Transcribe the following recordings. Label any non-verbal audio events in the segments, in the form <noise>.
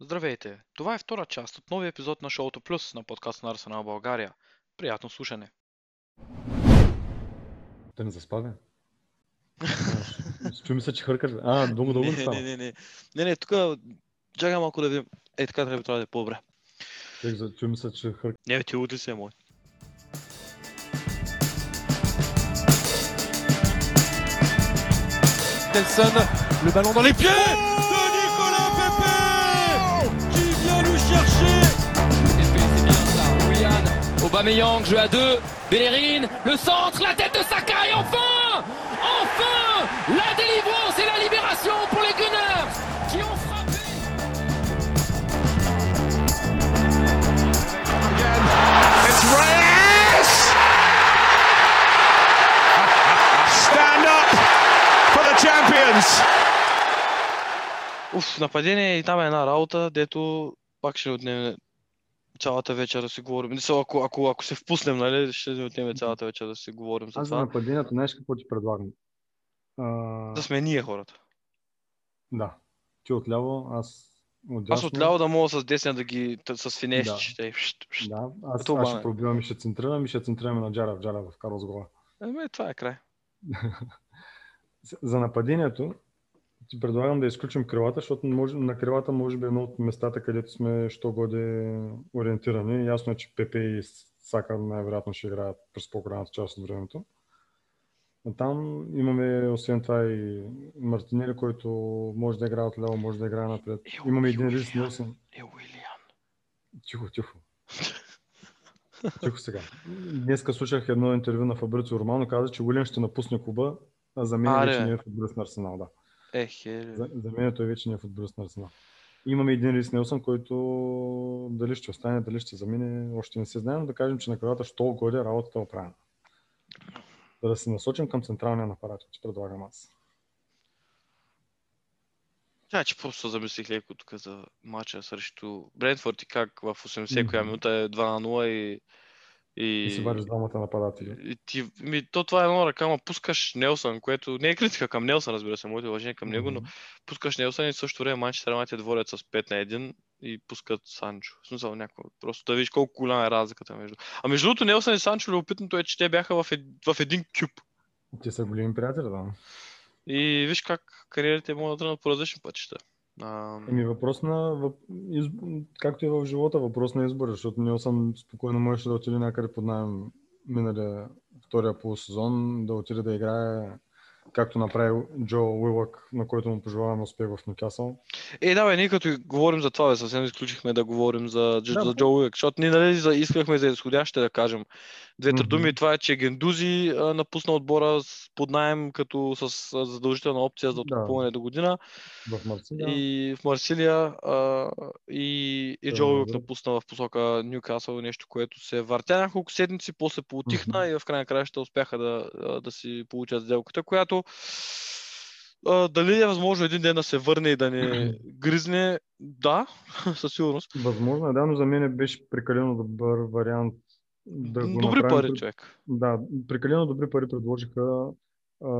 Здравейте! Това е втора част от новия епизод на шоуто Плюс на подкаст на Арсенал България. Приятно слушане! Да не заспавя. <laughs> Чуми се, че хъркаш. А, дълго дълго не, не не, не, не. Не, не, тук чакай малко да видим. Е, така трябва, трябва да е по-добре. Чуми се, че хъркаш. Не, ти луди се, мой. Nelson, le ballon dans les pieds Aubameyang, jeu à deux. Bellerin, le centre, la tête de Saka et enfin Enfin La délivrance et la libération pour les Gunners qui ont frappé. It's Reyes! Stand up for the champions. Uf, napadienje i tamo je jedna rauta gdje tu pak ne, цялата вечер да си говорим. Мисля, ако, ако, ако се впуснем, нали, ще ни отнеме цялата вечер да си говорим за Аз за това. нападението, знаеш какво ти предлагам? А, Да сме ние хората. да. Ти отляво, аз отдясно. Аз отляво да мога с десния да ги с финесчи. Да. Да, аз, аз ще пробивам и ще центрирам и ще центрираме на Джара в Джара в Карлос Гола. Еми, това е край. <laughs> За нападението ти предлагам да изключим крилата, защото може, на крилата може би е едно от местата, където сме що годе ориентирани. Ясно е, че Пепе и Сака най-вероятно ще играят през по-голямата част от времето. Но там имаме, освен това, и Мартинели, който може да играе от ляво, може да играе напред. Е, Имаме един е, Рис е. Нилсън. Е, Уилиан. Тихо, тихо. Тихо сега. Днеска слушах едно интервю на Фабрицио Романо, каза, че Уилиан ще напусне клуба, а за мен вече не е футболист на Арсенал. Да. Е, хе. За, за мен той вече не е футболист на Арсенал. Имаме един Рис Нелсън, който дали ще остане, дали ще замине, още не се знае, но да кажем, че на крилата що годе работата е оправена. За да се насочим към централния напарат, че предлагам аз. Тя, че просто се замислих леко тук за матча срещу Брентфорд и как в 80 коя Мгм. минута е 2 на 0 и... И, И си вадиш двамата нападатели. и ти, ми, то това е едно ръка, ама пускаш Нелсън, което не е критика към Нелсън, разбира се, моите уважения към него, но Мгм. пускаш Нелсън и в същото време Манчестър Юнайтед водят с 5 на 1 и пускат Санчо. В смисъл някакво, просто да видиш колко голяма е разликата между. А между другото Нелсън и Санчо любопитното е, че те бяха в, ед... в един кюб. Те са големи приятели, да. И виж как кариерите могат да тръгнат по различни пътища. А, Еми въпрос на, въп... из... както и в живота, въпрос на избор, защото Нилсън спокойно можеше да отиде някъде под найем миналия втория полусезон, да отиде да играе както направи Джо Уилък, на който му пожелаваме успех в Нюкасъл. Е, да, бе, ние като говорим за това, бе, съвсем изключихме да говорим за, Да, за Джо Уик, защото ние нали, за, искахме за изходящите да кажем. Двете Мгм. думи, това е, че Гендузи а, напусна отбора с, под найем, като с а, задължителна опция за Да. откупуване до година. В Марсилия. И в Марсилия а, и, и Да, Джо да. напусна в посока Ньюкасъл, нещо, което се въртя няколко седмици, после поутихна Мгм. и в крайна краща успяха да, да си получат сделката, която а, дали е възможно един ден да се върне и да не <clears throat> гризне? Да, <laughs> със сигурност. Възможно е, да, но за мен беше прекалено добър вариант да Добри направим пари, човек. Да, прекалено добри пари предложиха, а,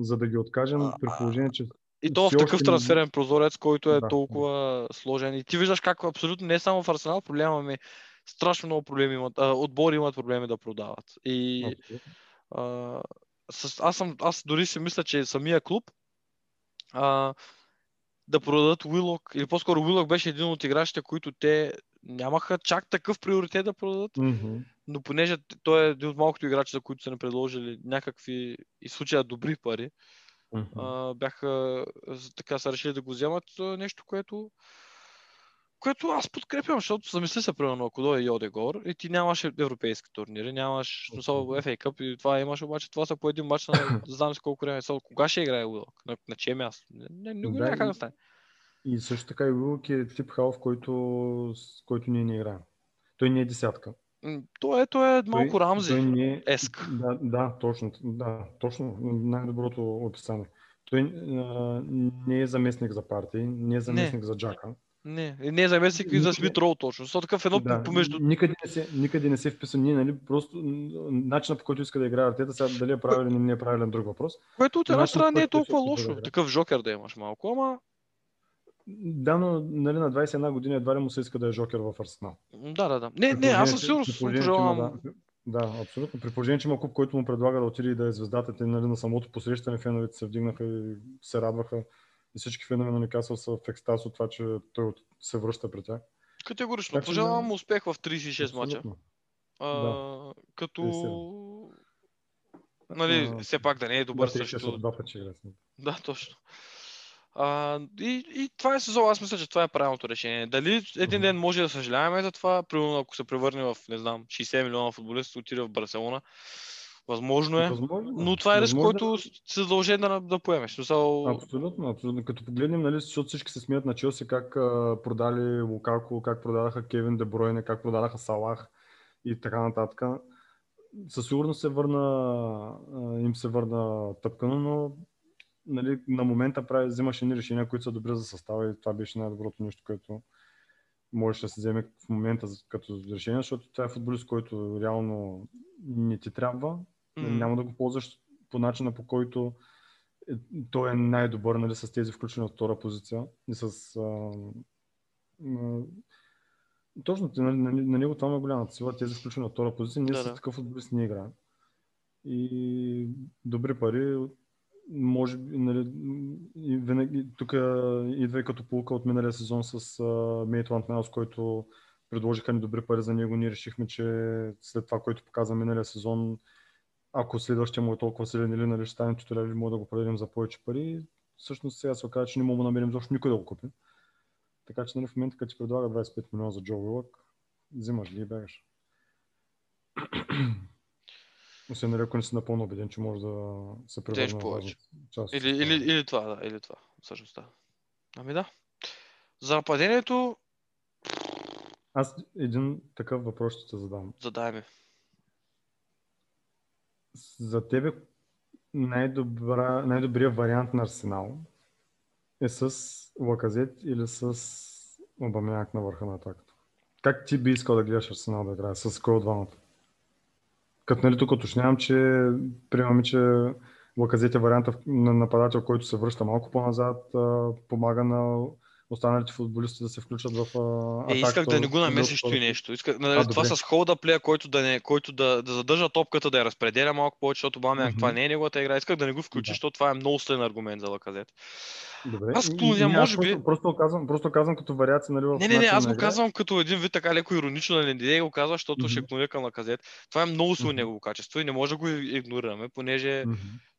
за да ги откажем, при положение, че И то в такъв трансферен прозорец, който е Да. толкова сложен. И ти виждаш как абсолютно не само в Арсенал проблема ми, страшно много проблеми имат, а, отбори имат проблеми да продават. И а, с, аз, съм, аз дори си мисля, че самия клуб а, да продадат Уилок, или по-скоро Уилок беше един от играчите, които те нямаха чак такъв приоритет да продадат, Мгм. но понеже той е един от малкото играчи, за които са ни предложили някакви и в случая добри пари, Мгм. а, бяха с- така са решили да го вземат нещо, което което аз подкрепям, защото замисли се, примерно, ако дойде Йодегор и ти нямаше европейски турнири, нямаш, но само FA Cup и това имаш, обаче това са по един матч на <coughs> знам си колко време. Кога ще играе Уилок? На, на чие място? Не, не, не, Да, няма как и- да стане. И също така и Уилък е тип халф, който, с който ние не играем. Той не е десятка. Той е, той е малко той, Рамзи. Той не е... Еск. Да, да, точно. Да, точно. Най-доброто описание. Той а, не е заместник за партии, не е заместник за Джака. Не, не е заместник и за Никъде- Смит Роу точно. Защото такъв едно Да, помежду... никъде, не се, никъде не се вписа. Ние, нали, просто начинът по който иска да играе Артета, сега дали е правилен или не е правилен друг въпрос. Което от една страна не е толкова да лошо. играе. Такъв жокер да имаш малко, ама Да, но нали, на 21 години едва ли му се иска да е жокер в Арсенал. Да, да, да. Не, не, аз със сигурност пожелавам. да, да, абсолютно. При положение, че има клуб, който му предлага да отиде и да е звездата, те нали, на самото посрещане феновете се вдигнаха и се радваха. И всички фенове на Никасъл са в екстаз от това, че той се връща при тях. Категорично. Така Пожелавам да. успех в 36 мача. Абсолютно. А, като... 37. Нали, все пак да не е добър Да, също. Да, точно. А, и, и това е сезон. Аз мисля, че това е правилното решение. Дали един ден може да съжаляваме за това, примерно ако се превърне в, не знам, 60 милиона футболист, отиде в Барселона, възможно е. Възможно, Но това е риск, Възможно който се задължен да, да поемеш. Смисъл, Абсолютно, абсолютно. Като погледнем, нали, защото всички се смеят на Челси как а, продали Лукако, как продадаха Кевин Дебройне, как продадаха Салах и така нататък. Със сигурност се върна, им се върна тъпкано, но нали, на момента прави, взимаш едни решения, които са добри за състава и това беше най-доброто нещо, което можеш да се вземе в момента като решение, защото това е футболист, който реално не ти трябва, м, няма да го ползваш по начина по който е- той е най-добър нали, с тези включени от втора позиция и с а, а, точно на, на, на него това е голямата сила, тези включени от втора позиция, ние Да, с такъв футболист не играем. И добри пари, може би, нали, тук идва и като полука от миналия сезон с Мейтланд Наус, който предложиха ни добри пари за него. Ние решихме, че след това, което показа миналия сезон, ако следващия му е толкова силен или нали, ще стане титуляр, може да го продадем за повече пари. Всъщност сега се оказа, че не мога да намерим защо никой да го купи. Така че нали, в момента, като ти предлага 25 милиона за Джо Уилък, взимаш ги и бягаш. Освен нали, ако не си напълно убеден, че може да се превърне повече. част. Или, или, или това, да, или това. Всъщност, да. Ами да. За нападението, Аз един такъв въпрос ще те задам. задай ми. За тебе най-добра, най-добрият вариант на Арсенал е с Лаказет или с Обамяк на върха на атаката? Как ти би искал да гледаш Арсенал да играе? С кой от двамата? Като нали тук уточнявам, че приемаме, че Лаказет е варианта на нападател, който се връща малко по-назад, помага на останалите футболисти да се включат в а, Е, исках атаката да не го намесиш той нещо. Исках, нали, това добре. с холда плея, който, да, не, който да, да задържа топката, да я разпределя малко повече, защото Бамяк Мгм. това не е неговата игра. Исках да не го включиш, Да. защото това е много силен аргумент за Лаказет. Добре. Аз клоня, може би- Просто, просто, казвам, просто казвам като вариация, нали, в Не, не, не, аз го казвам като един вид така леко иронично, нали, не го казвам, защото ще Мгм. клоня към Лаказет. Това е много силно Мгм. негово качество и не може да го игнорираме, понеже Мгм.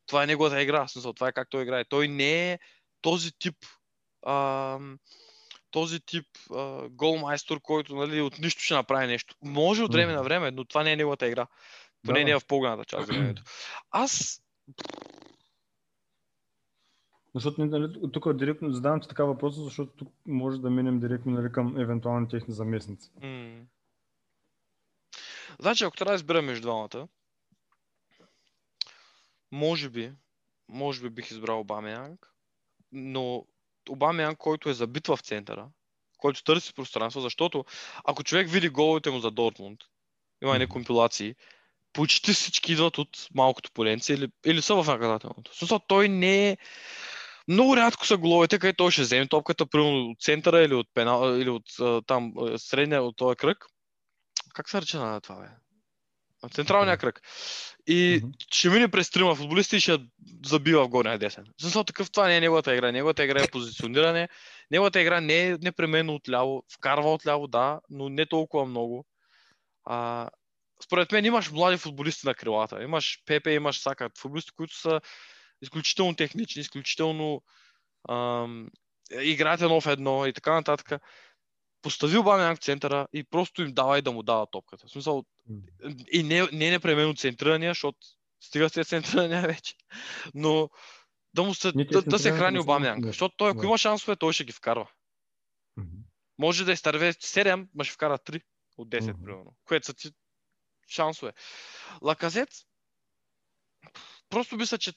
това е неговата игра. Смисъл, това е как той играе. Той не е този тип ам, този тип а, голмайстор, който нали, от нищо ще направи нещо. Може от време на време, но това не е неговата игра. Поне Да, не е в по-голямата част от <clears throat> времето. Аз Защото нали, тук директно задавам ти така въпроса, защото тук може да минем директно нали, към евентуални техни заместници. М. Значи, ако трябва да избера между двамата, може би, може би бих избрал Обамеянг, но Обамеянг, който е забит в центъра, който търси пространство, защото ако човек види головете му за Дортмунд, има Мгм. компилации, почти всички идват от малкото поленце или, или са в наказателното. Смисъл, той не е... Много рядко са головете, където той ще вземе топката, примерно от центъра или от, пенал, или от там средния, от този кръг. Как се рече на това, бе? Централния кръг. И Мгм. ще мине през трима футболисти и ще забива в горния десен. Смисъл такъв това не е неговата игра. Неговата игра е позициониране. Неговата игра не е непременно отляво. Вкарва отляво, да, но не толкова много. А, според мен имаш млади футболисти на крилата. Имаш Пепе, имаш Сака. Футболисти, които са изключително технични, изключително ам, играят едно в едно и така нататък. Постави Обамян в центъра и просто им давай да му дава топката. В смисъл, и не, не е непременно центрирания, защото стига сте центрирания вече. Но да, му се, Не, те да, да се храни не са Обамян. нещо. Защото той, ако Да. има шансове, той ще ги вкарва. Може да изтърве 7, ма ще вкара 3 от 10, Мгм. примерно. Което са ти шансове. Лаказет, просто мисля, че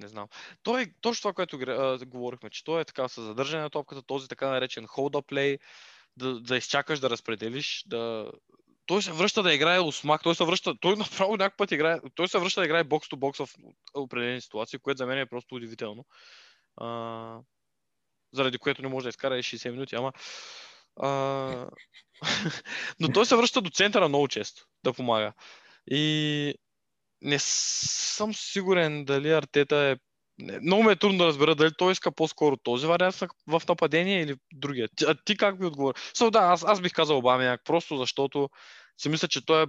не знам. Той е точно това, което а, говорихме, че той е така с задържане на топката, този така наречен hold up play, да, да изчакаш да разпределиш, да... Той се връща да играе осмак, той се връща, той направо някакъв път играе, той се връща да играе бокс то бокс в определени ситуации, което за мен е просто удивително. а, заради което не може да изкара и 60 минути, ама а, <laughs> но той се връща до центъра много често да помага. И не съм сигурен дали Артета е много ме е трудно да разбера дали той иска по-скоро този вариант в нападение или другия. А ти как би отговори? So, да, аз, аз бих казал Обамяк, просто защото си мисля, че той е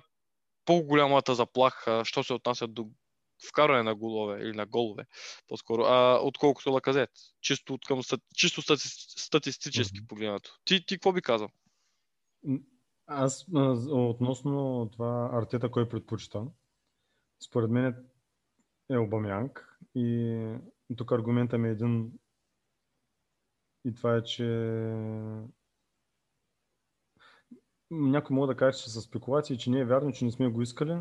по-голямата заплаха, що се отнася до вкарване на голове или на голове, по-скоро, а, отколкото Лаказет. Чисто, от към, чисто стати, статистически mm-hmm. погледнато. Ти, ти какво би казал? Аз относно това Артета, кой предпочита, според мен е Обамянг и тук аргумента ми е един и това е, че някой мога да каже, че са спекулации, че не е вярно, че не сме го искали,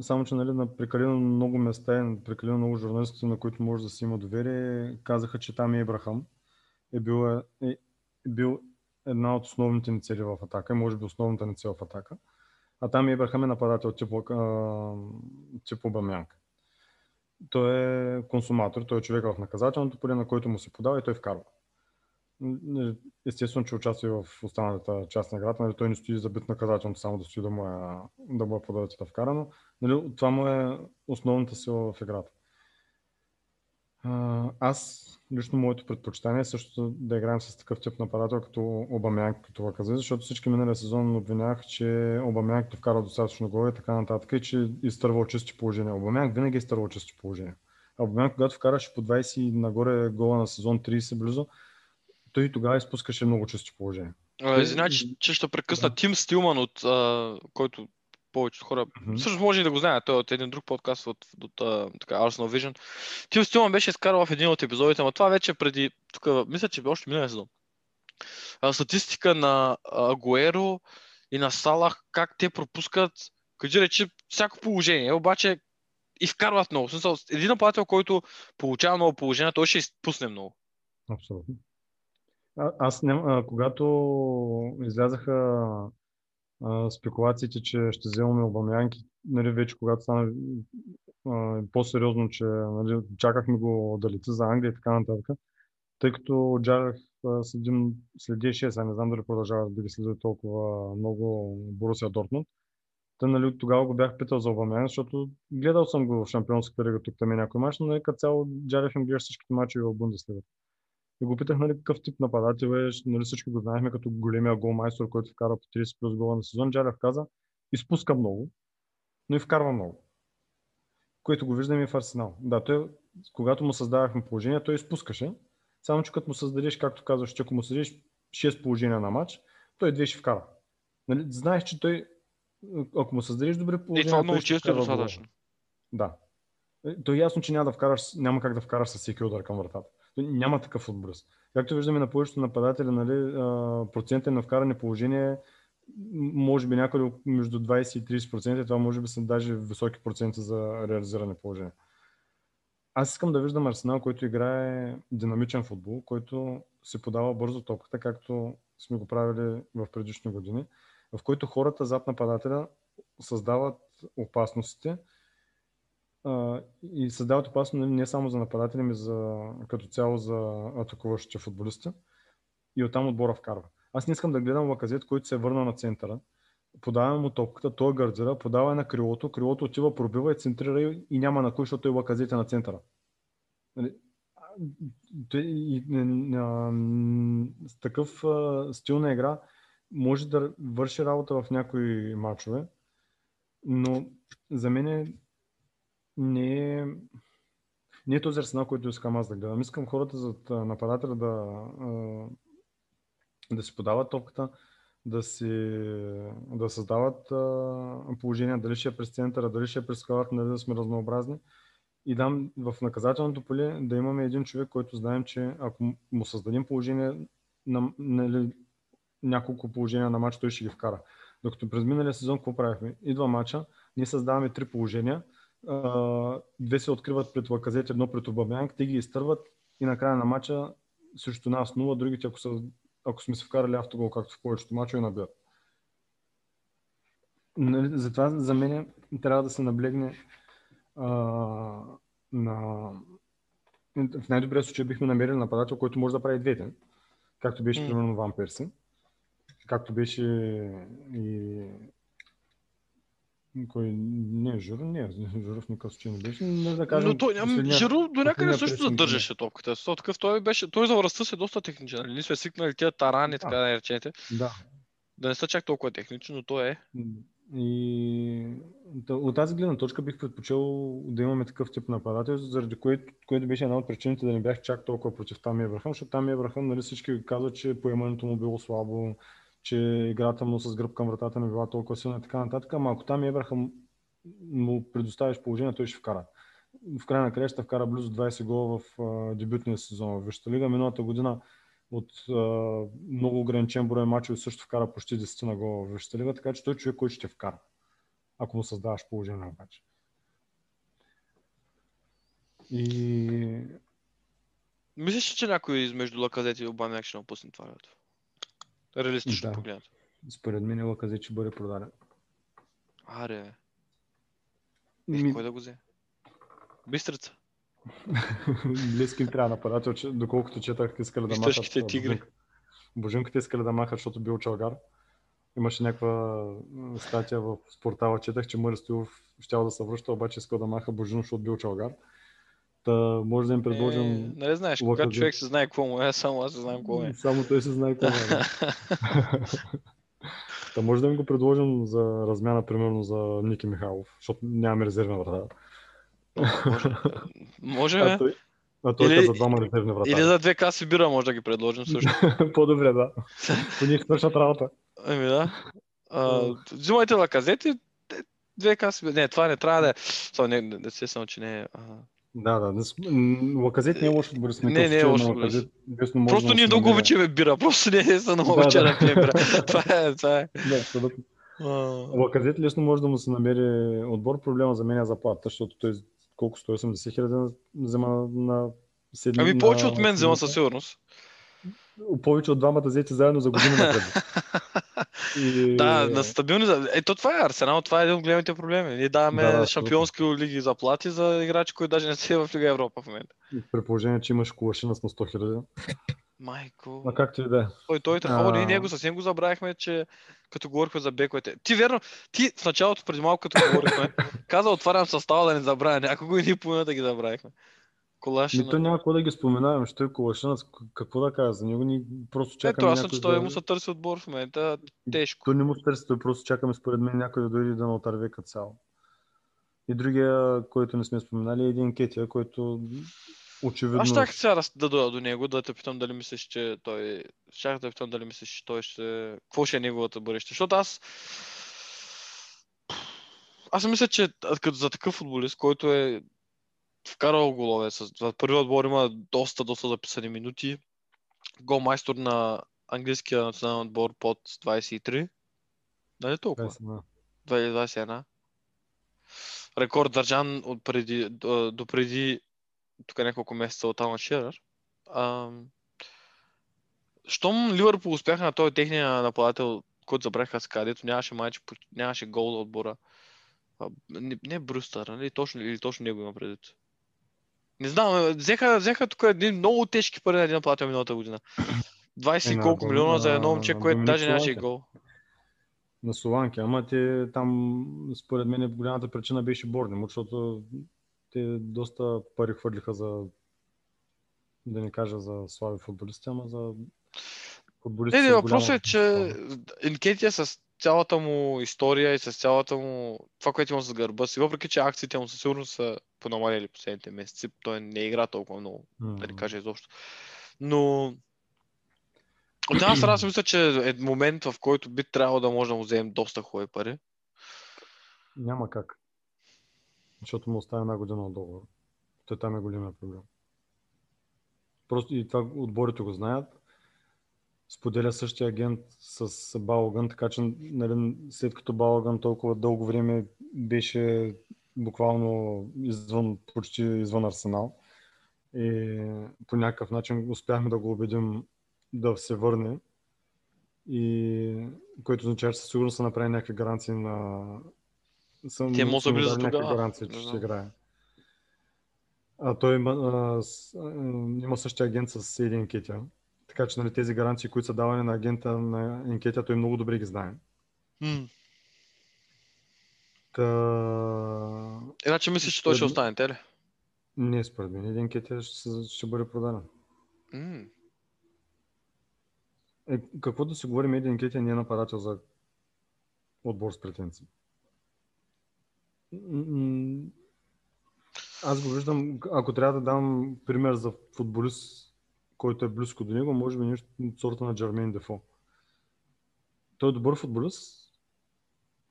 само че нали, на прекалено много места и на прекалено много журналисти, на които може да си има доверие, казаха, че там е Ибрахам е бил, е, е бил една от основните ни цели в атака, може би основната ни цел в атака. А там Ибрахам е нападател тип, Обамянг. Той е консуматор, той е човек в наказателното поле, на който му се подава и той вкарва. Естествено, че участва в останалата част на играта. Нали, той не стои забит наказателното, само да стои да му е, да му е подадете да вкара, но нали, това му е основната сила в играта. Аз, лично моето предпочитание е също да играем с такъв тип нападател като Обамянк, като Лакази, защото всички миналия сезон обвинях, че Обамянк то вкара достатъчно голове и така нататък и че изтървал чисти положения. Обамянк винаги е изтървал чисти положения. А Обамянк, когато вкараше по 20 нагоре гола на сезон 30 близо, той тогава изпускаше много чисти положения. Значи, че ще прекъсна да. Тим Стилман, от а, който повечето хора, mm-hmm. всъщност може и да го знаят, той е от един друг подкаст от, от, от така, Arsenal Vision. Тим Стилман беше изкарал в един от епизодите, но това вече преди, тук, мисля, че още миналия сезон. Статистика на Агуеро и на Салах, как те пропускат, кажи речи, всяко положение, обаче и вкарват много. Смисъл, един нападател, който получава много положения, той ще изпусне много. Абсолютно. А, аз ням, а, когато излязаха спекулациите, че ще вземаме Обамянки, нали, вече когато стана по-сериозно, че нали, чакахме го да лети за Англия и така нататък, тъй като Джарах следим, следи 6, а не знам дали продължава да ги следи толкова много Борусия Дортмунд. Та, нали, тогава го бях питал за Обамян, защото гледал съм го в Шампионска лига тук там е някой мач, но нали, като цяло Джарев им гледаш всичките мачове в Бундеслига. И го питах, нали, какъв тип нападател е, нали, всички го знаехме като големия голмайстор, който вкара по 30 плюс гола на сезон. Джалев каза, изпуска много, но и вкарва много. Което го виждаме и в Арсенал. Да, той, когато му създавахме положение, той изпускаше. Само, че като му създадеш, както казваш, че ако му създадеш 6 положения на матч, той две ще вкара. Нали, знаеш, че той, ако му създадеш добри положения, и това много често е достатъчно. Да. То е ясно, че няма, да вкараш, няма как да вкараш с всеки удар към вратата няма такъв футболист. Както виждаме на повечето нападатели, нали, процента на вкаране положение може би някъде между 20 и 30%, това може би са даже високи проценти за реализиране положение. Аз искам да виждам Арсенал, който играе динамичен футбол, който се подава бързо топката, както сме го правили в предишни години, в който хората зад нападателя създават опасностите, и създават опасно нали, не само за нападатели, но за, като цяло за атакуващите футболисти. И оттам отбора вкарва. Аз не искам да гледам Лаказет, който се е върнал на центъра. Подаваме му топката, той гардира, подава на крилото, крилото отива, пробива и центрира и няма на кой, защото той Лаказет е на центъра. Нали, с такъв стил на игра може да върши работа в някои матчове, но за мен е не е, не е този арсенал, който искам аз да гледам. Искам хората зад нападателя да, да си подават топката, да, си, да създават положения, дали ще е през центъра, дали ще е през скалата, нали да сме разнообразни. И дам в наказателното поле да имаме един човек, който знаем, че ако му създадем положение, на, нали, няколко положения на матч, той ще ги вкара. Докато през миналия сезон какво правихме? Идва матча, ние създаваме три положения, две се откриват пред Лаказет, едно пред Обамянг, те ги изтърват и накрая на матча срещу нас нула, другите ако, са, ако сме се вкарали автогол, както в повечето мачове, набият. Нали, затова за мен трябва да се наблегне а, на в най-добрия случай бихме намерили нападател, който може да прави двете. Както беше, примерно, Ван Перси. Както беше и... Кой... Не, Журов, не, Журов в никакъв случай не беше. Не да кажем, Но той, ам, последния- Жиро до някъде също задържаше топката. То, такъв, той, беше, той за връзта си е доста техничен. Нали? Ние сме свикнали тия тарани, така да наречените. Да. Да не са чак толкова технични, но той е. И от тази гледна точка бих предпочел да имаме такъв тип нападател, заради което, което беше една от причините да не бях чак толкова против Тами Ебрахам, защото Тами Ебрахам, нали, всички казват, че поемането му било слабо, че играта му с гръб към вратата не била толкова силна и така нататък, ама ако Тами Ебрахам му предоставиш положение, той ще вкара. В края на краища вкара близо 20 гола в а, дебютния сезон в Висшата лига. Миналата година от а, много ограничен брой мачове също вкара почти 10 на гола в Висшата лига, така че той е човек, който ще вкара, ако му създаваш положение обаче. И Мислиш, ли, че някой измежду Лаказет и Обамяк ще напусне това лято? Реалистично Да. погледнато. според мен Лаказет ще бъде продаден. Аре. Ми, Е, кой да го взе? Бистрица. <laughs> Близки трябва нападател, доколкото четах, искали да махат. Тигри. Божинка. Божинката искали да махат, защото бил чалгар. Имаше някаква статия в портала, четах, че Мъри Стоилов щял да се връща, обаче искал да маха Божино, защото бил чалгар. Та може да им предложим... Е, нали знаеш, когато Лаказет. човек се знае какво му е, само аз не знам какво е. Само той се знае какво е. <laughs> Та може да им го предложим за размяна, примерно за Ники Михайлов, защото нямаме резервна врата. Може, А той, а той Или- за двама резервни врата. Или за две каси бира може да ги предложим също. <laughs> По-добре, да. По них свършат работа. Ами да. А, взимайте лаказети, две каси. Не, това не трябва да е. Това не, не, естествено, че не е. Да, да. не Лаказет не е лошо от Борис Не, не е че лошо на от Борис. Лаказет лесно може Просто ние много обичаме бира. Просто ние са много обичаме да. да бира. <laughs> Това е, това е. Да, абсолютно. Лаказет лесно може да му се намери отбор. Проблема за мен е заплата, защото той колко 180 хиляди взема на, седми, Ами повече от мен взема със сигурност. Повече от двамата взети заедно за година напред. <laughs> И... Да, на стабилни. Ето това е Арсенал, това е един от големите проблеми. Ние даваме Да, да, шампионски лиги заплати за играчи, които даже не са в Лига Европа в момента. При положение, че имаш колашина с на 100 хиляди. Майко. А както и да е. Той, той, такова, ние А. него съвсем го забравихме, че като говорихме за бековете. Ти верно, ти в началото преди малко като говорихме, <laughs> каза отварям състава да не забравя някого и ние половина да ги забравихме. Колашина. Ми то няма какво да ги споменаваме, що е колашина, какво да кажа за него, ни просто Ето, чакаме аз съм, че той да... му се търси отбор в момента. Тежко. То не му се търси, той просто чакаме според мен някой да дойде да натърве като цяло. И другия, който не сме споменали, е един Кетия, който очевидно... Аз щях сега да, да дойда до него, да те питам дали мислиш, че той... Щях да питам дали мислиш, че той ще... Какво ще е неговата бъдеще? Защото аз... Аз мисля, че като за такъв футболист, който е вкарал голове, в първи отбор има доста, доста записани минути. Голмайстор на английския национален отбор под 23. Нали толкова? 21. 2021. Рекорд държан от преди, до, до преди тук няколко месеца от Алан Ширър. Ам, щом Ливърпул успяха на този техния нападател, който забраха с където нямаше майч, нямаше гол за отбора. А, не, не Брюстър, нали? Точно, или точно него има предвид. Не знам, взеха, взеха тук един много тежки пари на един нападател миналата година. 20 Е, и на колко милиона за едно на- момче, на което Доминик даже нямаше гол. На Соланки, ама те там, според мен, голямата причина беше Борнемут, защото те доста пари хвърлиха за, да не кажа за слаби футболисти, ама за футболисти Не, не, въпросът е, че слава. Инкетия с цялата му история и с цялата му това, което има с гърба си, въпреки че акциите му със сигурност са понамалели последните месеци, той не игра толкова много, М. да не кажа изобщо. Но от една страна си мисля, че е момент, в който би трябвало да може да му вземем доста хубави пари. Няма как. Защото му остава една година от договор. Той там е големия проблем. Просто и това отборите го знаят. Споделя същия агент с Балоган, така че нали, след като Балоган толкова дълго време беше буквално извън, почти извън Арсенал. И по някакъв начин успяхме да го убедим да се върне. И което означава, че със сигурност са направи някакви гаранции на... Съм, Те са му били за тогава. гаранции, че ще играе. А той има, а, с, а, има същия агент с Еди Енкетя. Така че нали, тези гаранции, които са давани на агента на Енкетя, той много добре ги знае. М. Та... Иначе мислиш, че той ще остане, те ли? Не, според мен. Еди Енкетя ще, ще бъде продаден. М. Е, какво да си говорим, Еди Енкетя не е нападател за отбор с претенции. Аз го виждам, ако трябва да дам пример за футболист, който е близко до него, може би нещо от сорта на Джермейн Дефо. Той е добър футболист,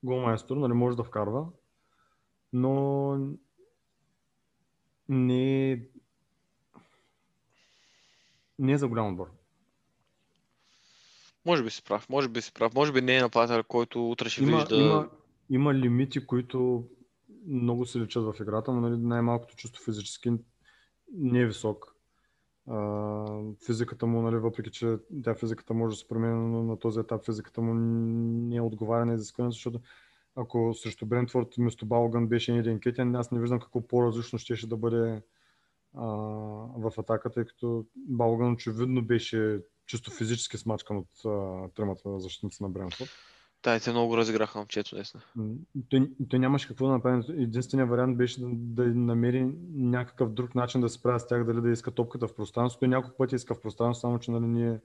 голмайстор, нали може да вкарва, но не е, не е за голям отбор. Може би си прав, може би си прав. Може би не е нападател, който утре ще Има, вижда... има, има лимити, които много се личат в играта, но нали, най-малкото чисто физически не е висок. Физиката му, нали, въпреки че тя физиката може да се променя, но на този етап физиката му не отговаря на изискването, защото ако срещу Брентфорд вместо Балган беше един кетен, аз не виждам какво по-различно ще да бъде а, в атака, тъй като Балган очевидно беше чисто физически смачкан от а, тримата защитници на Брентфорд. Да, те много го разиграха момчето, наистина. Той, той нямаше какво да направи. Единственият вариант беше да, да намери някакъв друг начин да се справя с тях, дали да иска топката в пространството. Той няколко пъти иска в пространство, само че нали, ние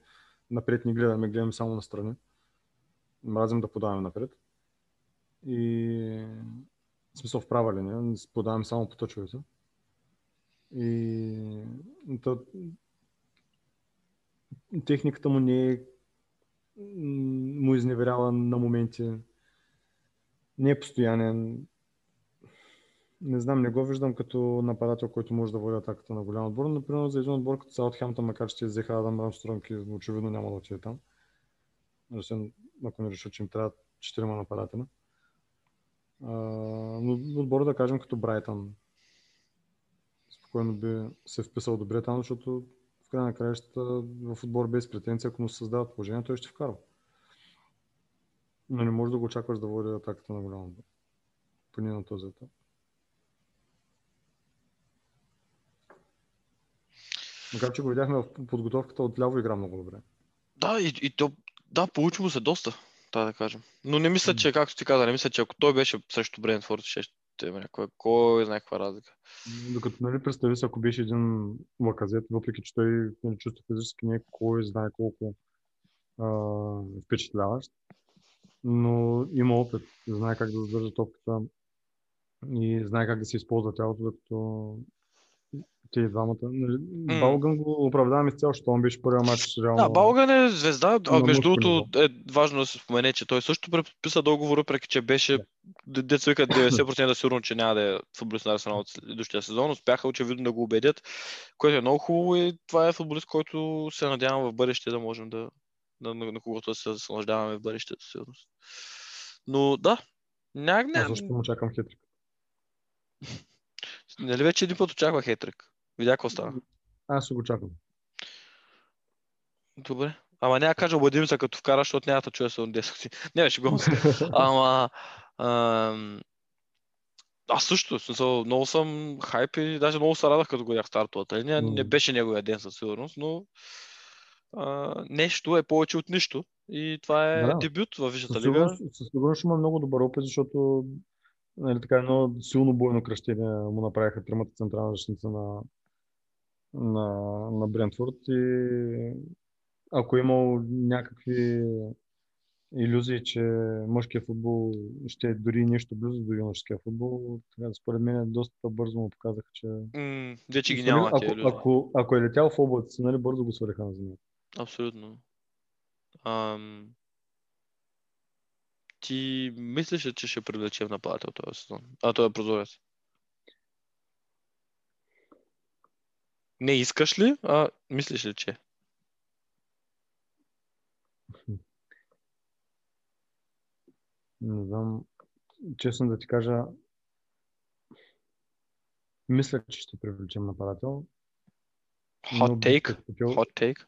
напред не гледаме, гледаме само настрани. Мразим да подаваме напред. И в смисъл в права линия, подаваме само по точовете. И то, техниката му не е му изневерява на моменти. Не е постоянен. Не знам, не го виждам като нападател, който може да води атаката на голям отбор. Например, за един отбор като Саутхемптън, макар че взеха Адам Рамстронг и очевидно няма да отиде там. Освен ако не решат, че им трябва четирима нападателя. Но отбор да кажем като Брайтън. Спокойно би се вписал добре там, защото края на краищата в отбор без претенция, ако му се създават положения, той ще вкарва. Но не можеш да го очакваш да води атаката на голям отбор. Поне на този етап. Макар че го видяхме в подготовката от ляво игра много добре. Да, и, и то, да, получи му се доста, така да кажем. Но не мисля, че, както ти каза, не мисля, че ако той беше срещу Брентфорд, ще ще има някаква, кой знае каква разлика. Докато, нали, представи се, ако беше един лаказет, въпреки че той нали, чувства физически не е кой знае колко а, впечатляващ, но има опит, знае как да задържа топката и знае как да се използва тялото, докато те двамата. Нали, Балган го оправдавам изцяло, защото он беше първият матч. Реално... Да, Балган е звезда, а между другото е важно да се спомене, че той също преподписа договор, въпреки че беше деца викат 90% сигурно, че няма да е футболист на Арсенал от следващия сезон. Успяха очевидно да го убедят, което е много хубаво и това е футболист, който се надявам в бъдеще да можем да, на, на, на когото да се наслаждаваме в бъдещето, сигурност. Но да, ня, Аз ня, също му чакам хитрик. <laughs> нали вече един път очаква хетрик. Видя какво става. Аз ще го чакам. Добре. Ама няма кажа, обадим се като вкара, защото няма да чуя се от 10 години. <laughs> Не, ще го Ама... Ам... Аз също, смисъл, много съм хайп и даже много се радах, като го видях стартовата линия. Не беше неговия ден със сигурност, но а, нещо е повече от нищо. И това е Да. дебют в Висшата лига. със сигурност ще има много добър опит, защото нали, така едно силно бойно кръщение му направиха тримата централна защитница на, на, на Брентфорд и ако е имал някакви иллюзии, че мъжкият футбол ще е дори нещо близо до юношеския футбол, така, според мен доста бързо му показаха, че М, вече ги няма ако, иллюзии. ако, ако е летял в облаците, нали, бързо го свариха на земята. Абсолютно. Ам... Ти мислиш ли, че ще привлече в нападател този сезон? А, той е прозорец. Не искаш ли, а мислиш ли, че? Не знам, честно да ти кажа, мисля, че ще привлечем нападател. Hot take? предпочел- Hot take?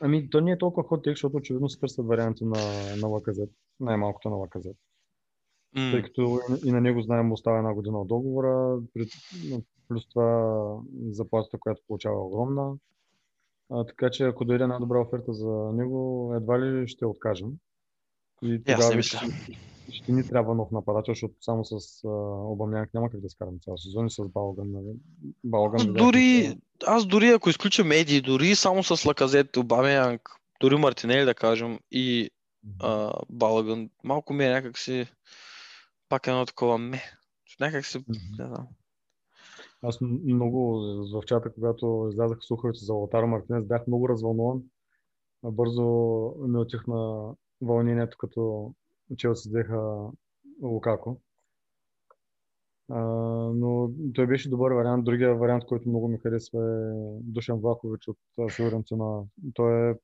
Ами, то не е толкова хот тек, защото очевидно се търсят варианти на, на Лаказет. Най-малкото на Лаказет. М, Тъй като и на него знаем, остава една година от договора. При, Плюс това заплатата, която получава е огромна. А, така че ако дойде една добра оферта за него, едва ли ще откажем. И тогава вече ще, ще ни трябва нов нападател, защото само с Обамянк няма как да скараме цял сезон и с Балган. Нали? Балган дори, че- аз дори ако изключим Еди, дори само с Лаказет, Обамеянг, дори Мартинели да кажем и а, Балаган, малко ми е някак си пак едно такова ме. Някак си, не знам. Аз много в чата, когато излязаха слуховете за Лотаро Мартинес, бях много развълнуван. Бързо ми отихна вълнението, като Челси взеха Лукако. А, но той беше добър вариант. Другия вариант, който много ми харесва е Душан Влахович от а, Фиорентина. Той е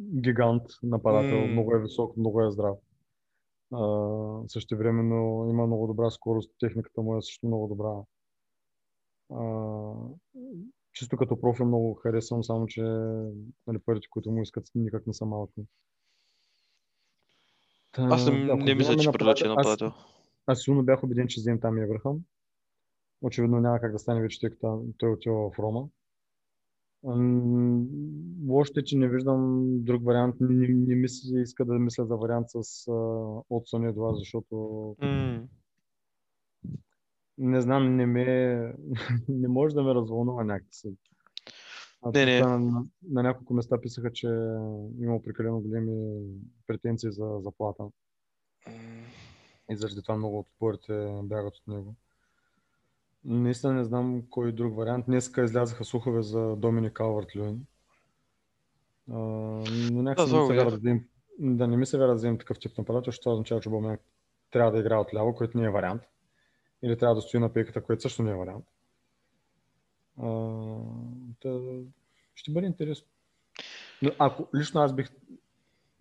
гигант нападател, М. много е висок, много е здрав. А, също времено има много добра скорост, техниката му е също много добра. А, чисто като профил много харесвам, само че нали, парите, които му искат, никак не са малки. Та, Аз не, ако не мисля, че привлече нападател- нападател. Аз, аз силно бях убеден, че вземем там Еврахам. Очевидно няма как да стане вече, тъй като той отива в Рома. М, Лошото е, че не виждам друг вариант. Не, не ми се иска да мисля за вариант с а, Отсон Едуард, защото М. не знам, не ме, <laughs> не може да ме развълнува някакси. А Не, не. На, на, няколко места писаха, че има прекалено големи претенции за заплата. И заради това много от отборите бягат от него. Наистина не знам кой друг вариант. Днеска излязаха слухове за Доминик Калварт Люин. Но някакси това не се да вземем, да не ми се вяра да вземем такъв тип нападател, защото означава, че Бомяк трябва да играе отляво, което не е вариант. Или трябва да стои на пейката, което също не е вариант. А, та, ще бъде интересно. Но ако лично аз бих,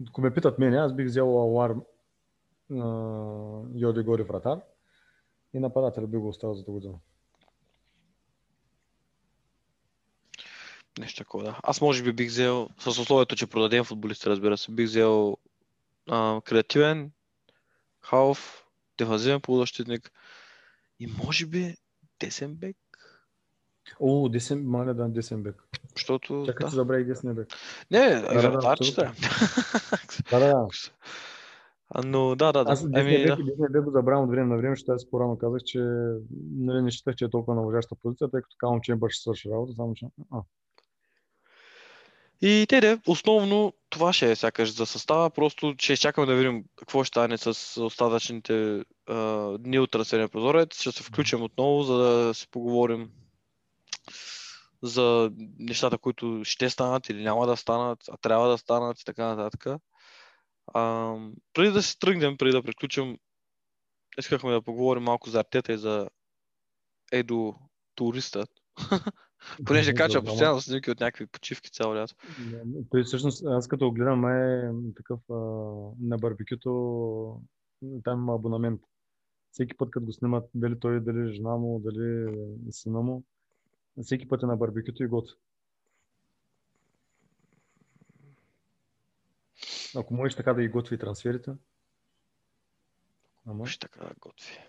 ако ме питат мене, аз бих взел Алар Йоди Гори вратар и нападател би го оставил за до година. Нещо такова, да. Аз може би бих взел, с условието, че продадем футболисти, разбира се, бих взел а, креативен, халф, дефанзивен полузащитник и може би десен бек, О, десен, маля да, десен бек. защото Чакай, да. забравих десния бек. Не, да. Да, да, да. Но да, да, да. Аз десния Ами, бек, да. десния бек го забравям от време на време, защото аз по-рано казах, че нали, не считах, че е толкова належаща позиция, тъй като Калм Чембър ще свърши работа, само че... А, И те де, основно това ще е сякаш за състава, просто ще изчакаме да видим какво ще стане с остатъчните а, дни от трансферния прозорец. Ще се включим отново, за да си поговорим за нещата, които ще станат или няма да станат, а трябва да станат и така нататък. А, преди да се тръгнем, преди да приключим, искахме да поговорим малко за артета и за Едо туристът. <laughs> Понеже качва Да, постоянно снимки от някакви почивки цяло лято. Да, Той всъщност, аз като го гледам, е такъв а, на барбекюто, там има абонамент. Всеки път, като го снимат, дали той, дали жена му, дали сина му, всеки път е на барбекюто и готви. Ако можеш така да ги готви трансферите. Ама. Ще така готви.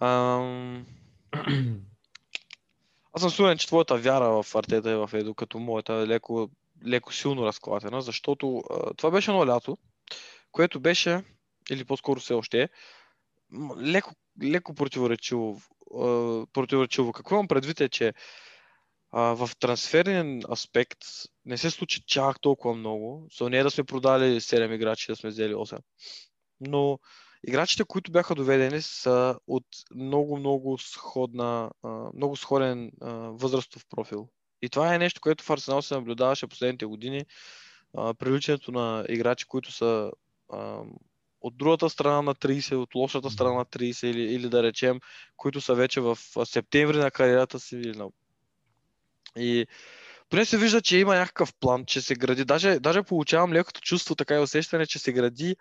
Ам... Аз съм сигурен, че твоята вяра в Артета и в Едо, като моята, е леко, леко силно разклатена, защото а, това беше едно лято, което беше, или по-скоро все още е, леко, леко противоречиво. а, противоречиво. Какво имам предвид е, че в трансферен аспект не се случи чак толкова много. So, не е да сме продали 7 играчи, да сме взели 8. Но играчите, които бяха доведени, са от много-много сходна, много сходен възрастов профил. И това е нещо, което в Арсенал се наблюдаваше последните години. А, привличането на играчи, които са от другата страна на 30, от лошата страна на 30 или, или да речем, които са вече в септември на кариерата си. Или. И поне се вижда, че има някакъв план, че се гради. Даже, даже получавам лекото чувство, така и усещане, че се гради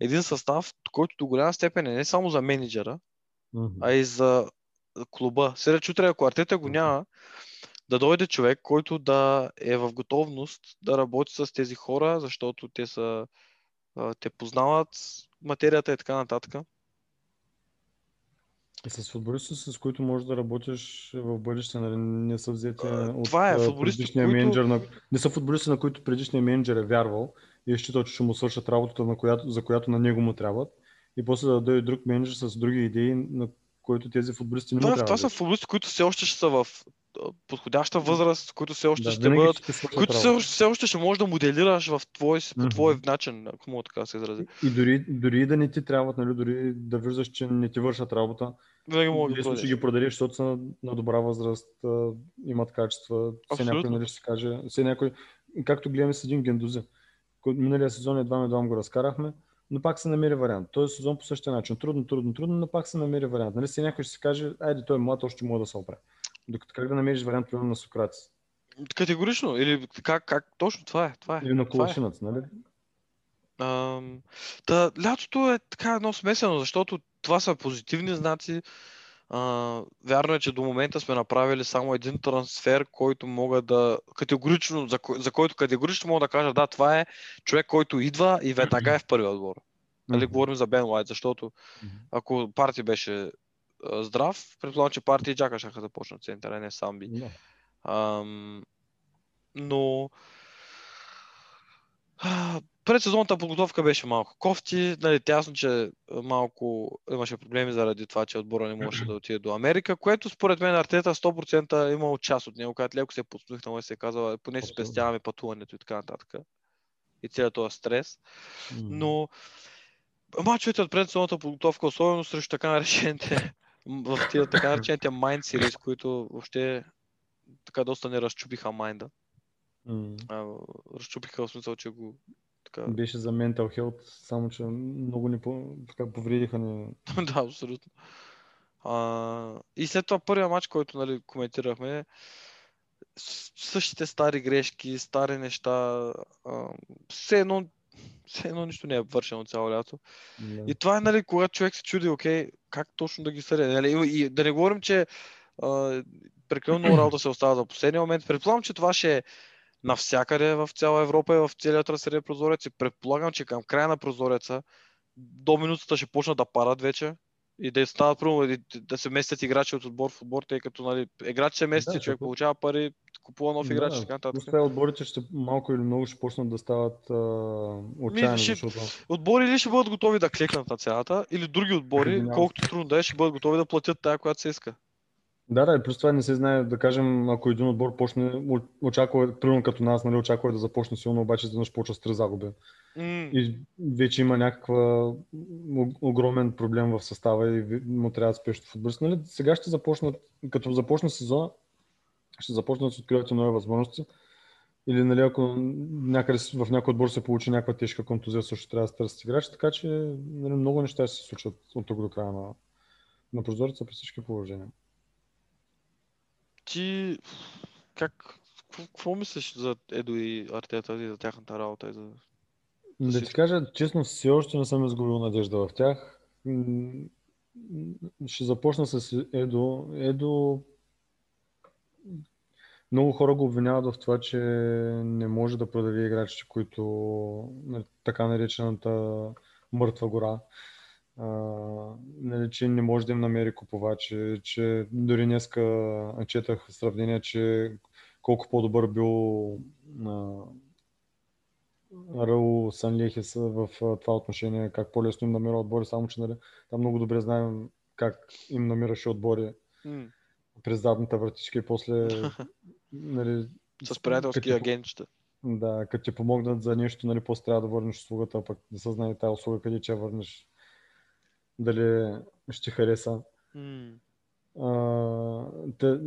един състав, който до голяма степен е не само за менеджера, Мгм. а и за клуба. Сега чутре, ако Артета го няма, да дойде човек, който да е в готовност да работи с тези хора, защото те са те познават материята и така нататък. С футболисти, с които можеш да работиш в бъдеще, нали? не са взети А, от това е, футболисти, които- менеджер, на... не са футболисти, на които предишният менеджер е вярвал и е считал, че ще му свършат работата, на която, за която на него му трябват. И после да дойде друг менеджер с други идеи, на които тези футболисти не му Това, това са футболисти, които все още ще са в подходяща възраст, които все още да, ще бъдат, ще които все още, все още ще можеш да моделираш в твой, по Мгм. твой начин, ако мога така да се изразя. И дори, дори да не ти трябват, нали, дори да виждаш, че не ти вършат работа, Винаги мога да ще ги продадеш, защото са на, на добра възраст, имат качества. Все някой, нали, ще се каже, все някой, както гледаме с един Гендузи. Миналия сезон едва ме двам го разкарахме, но пак се намери вариант. Този сезон по същия начин. Трудно, трудно, трудно, но пак се намери вариант. Нали, все някой ще се каже, айде, той е млад, още може да се оправи. Докато как да намериш вариант, примерно на Сократис Категорично. Или как, как точно това е. Това е. или на това е. Нали? Ам, Та, лятото е така едно смесено, защото това са позитивни знаци. А, вярно е, че до момента сме направили само един трансфер, който мога да категорично, за, кой- за който категорично мога да кажа, да, това е човек, който идва и веднага е в първия отбор. Нали, Мгм. говорим за Бен Лайт, защото ако Парти беше а, здрав, предполагам, че Парти и Джака ще започнат центъра, а не Самби. Да. Ам, но предсезонната подготовка беше малко кофти. Нали, тясно, че малко имаше проблеми заради това, че отбора не можеше да отиде до Америка, което според мен Артета 100% е имал част от него, когато леко се е подсмихнал и се е казал, поне си спестяваме пътуването и така нататък. И целият този стрес. Но мачовете от предсезонната подготовка, особено срещу така наречените в тия така наречените Mind Series, които въобще така доста не разчупиха майнда. А, разчупиха в смисъл, че го така... Беше за mental health, само че много ни по- така повредиха ни. <laughs> да, абсолютно. А, и след това първия матч, който нали, коментирахме, същите стари грешки, стари неща, а, все едно, все едно нищо не е вършено цяло лято. Да. И това е, нали, когато човек се чуди, окей, как точно да ги съде. Нали? И, и да не говорим, че а, прекалено <clears throat> много работа се остава за последния момент. Предполагам, че това ще е навсякъде в цяла Европа и в целия трансферен прозорец. И предполагам, че към края на прозореца до минутата ще почнат да парат вече и да стават и да се местят играчи от отбор в отбор, тъй като нали, играч се мести, Да, човек защото- получава пари, купува нов играч и Да, така нататък. Отборите ще малко или много ще почнат да стават а, отчаяни, ще- защото Отбори или ще бъдат готови да клекнат на цялата, или други отбори, колкото трудно да е, ще бъдат готови да платят тая, която се иска. Да, да, плюс това не се знае, да кажем, ако един отбор почне, очаква, примерно като нас, нали, очаква да започне силно, обаче изведнъж почва с три загуби. М, И вече има някаква о- огромен проблем в състава и му трябва да спешно футболист. Нали, сега ще започнат, като започне сезона, ще започнат да се откриват нови възможности. Или нали, ако някъде в някой отбор се получи някаква тежка контузия, също трябва да се търсят играчи, така че нали, много неща ще се случат от тук до края на, на прозореца при всички положения. Ти как, какво, мислиш за Едо и Артета и за тяхната работа? И за... Да ти кажа, честно, все още не съм изгубил надежда в тях. Ще започна с Едо. Едо. Много хора го обвиняват в това, че не може да продаде играчите, които нали, така наречената мъртва гора. А, нали, че не може да им намери купувачи, че дори днеска четах сравнение, че колко по-добър бил а, Раул Санлехис в това отношение, как по-лесно им намира отбори, само че нали, там много добре знаем как им намираше отбори М, през задната вратичка и после <laughs> нали, с приятелски агентчета. Да, като ти помогнат за нещо, нали, после трябва да върнеш услугата, а пък не се знае тази услуга къде че я върнеш, дали ще хареса. М, А, те,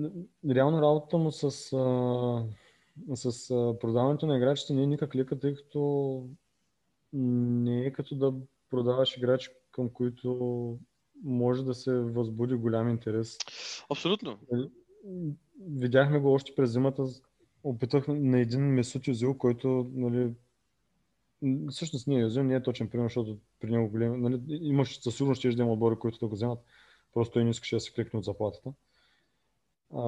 реално работата му с, а, с а, продаването на играчите не е никак лека, тъй като не е като да продаваш играчи, към които може да се възбуди голям интерес. Абсолютно. Видяхме го още през зимата. Опитахме на един Месут Юзил, който нали, всъщност не е Юзил, не е точен пример, защото при него големи, нали, имаш със сигурност ще има отбори, които да го вземат. Просто той не искаше да се кликне от заплатата. А,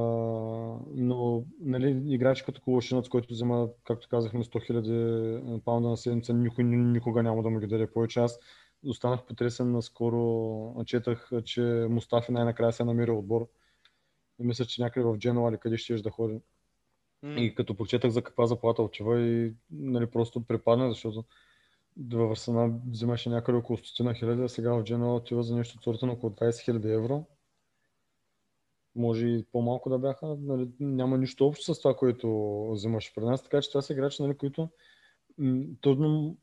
но нали, играчи като Колошинец, който взема, както казахме, 100 000 паунда на седмица, никой ни- никога няма да му ги даде повече. Аз останах потресен наскоро, четах, че Мустафи най-накрая се е намерил отбор. И мисля, че някъде в Дженова или къде ще да ходи. И като прочетах за каква заплата отива и нали, просто припадна, защото във Арсенал взимаше някъде около 100 хиляди, а сега в Дженова отива за нещо от сорта на около 20 хиляди евро. Може и по-малко да бяха. Нали, няма нищо общо с това, което взимаш при нас. Така че това са играчи, нали, които м, трудно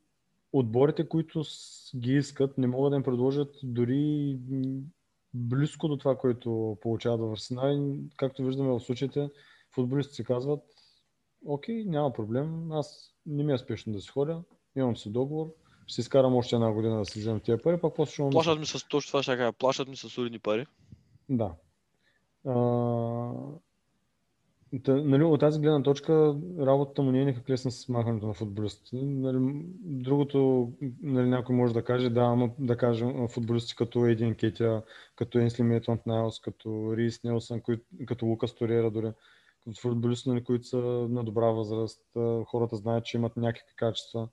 отборите, които ги искат, не могат да им предложат дори близко до това, което получават в Арсенал. Както виждаме в случаите, футболистите казват, окей, няма проблем, аз не ми е спешно да си ходя, имам си договор, ще си изкарам още една година да си вземем тия пари, пак после ще му Плащат ми с точно това, ще кажа, плащат ми с солидни пари. Да. А, нали, от тази гледна точка работата му не е никак лесна с махането на футболистите. Нали, другото, нали, някой може да каже, да, ама да кажем футболисти като Един Кетя, като Енсли Мейтонт Найлс, като Рис Нелсън, като Лукас Торера дори, футболисти, нали, които са на добра възраст, хората знаят, че имат някакви качества.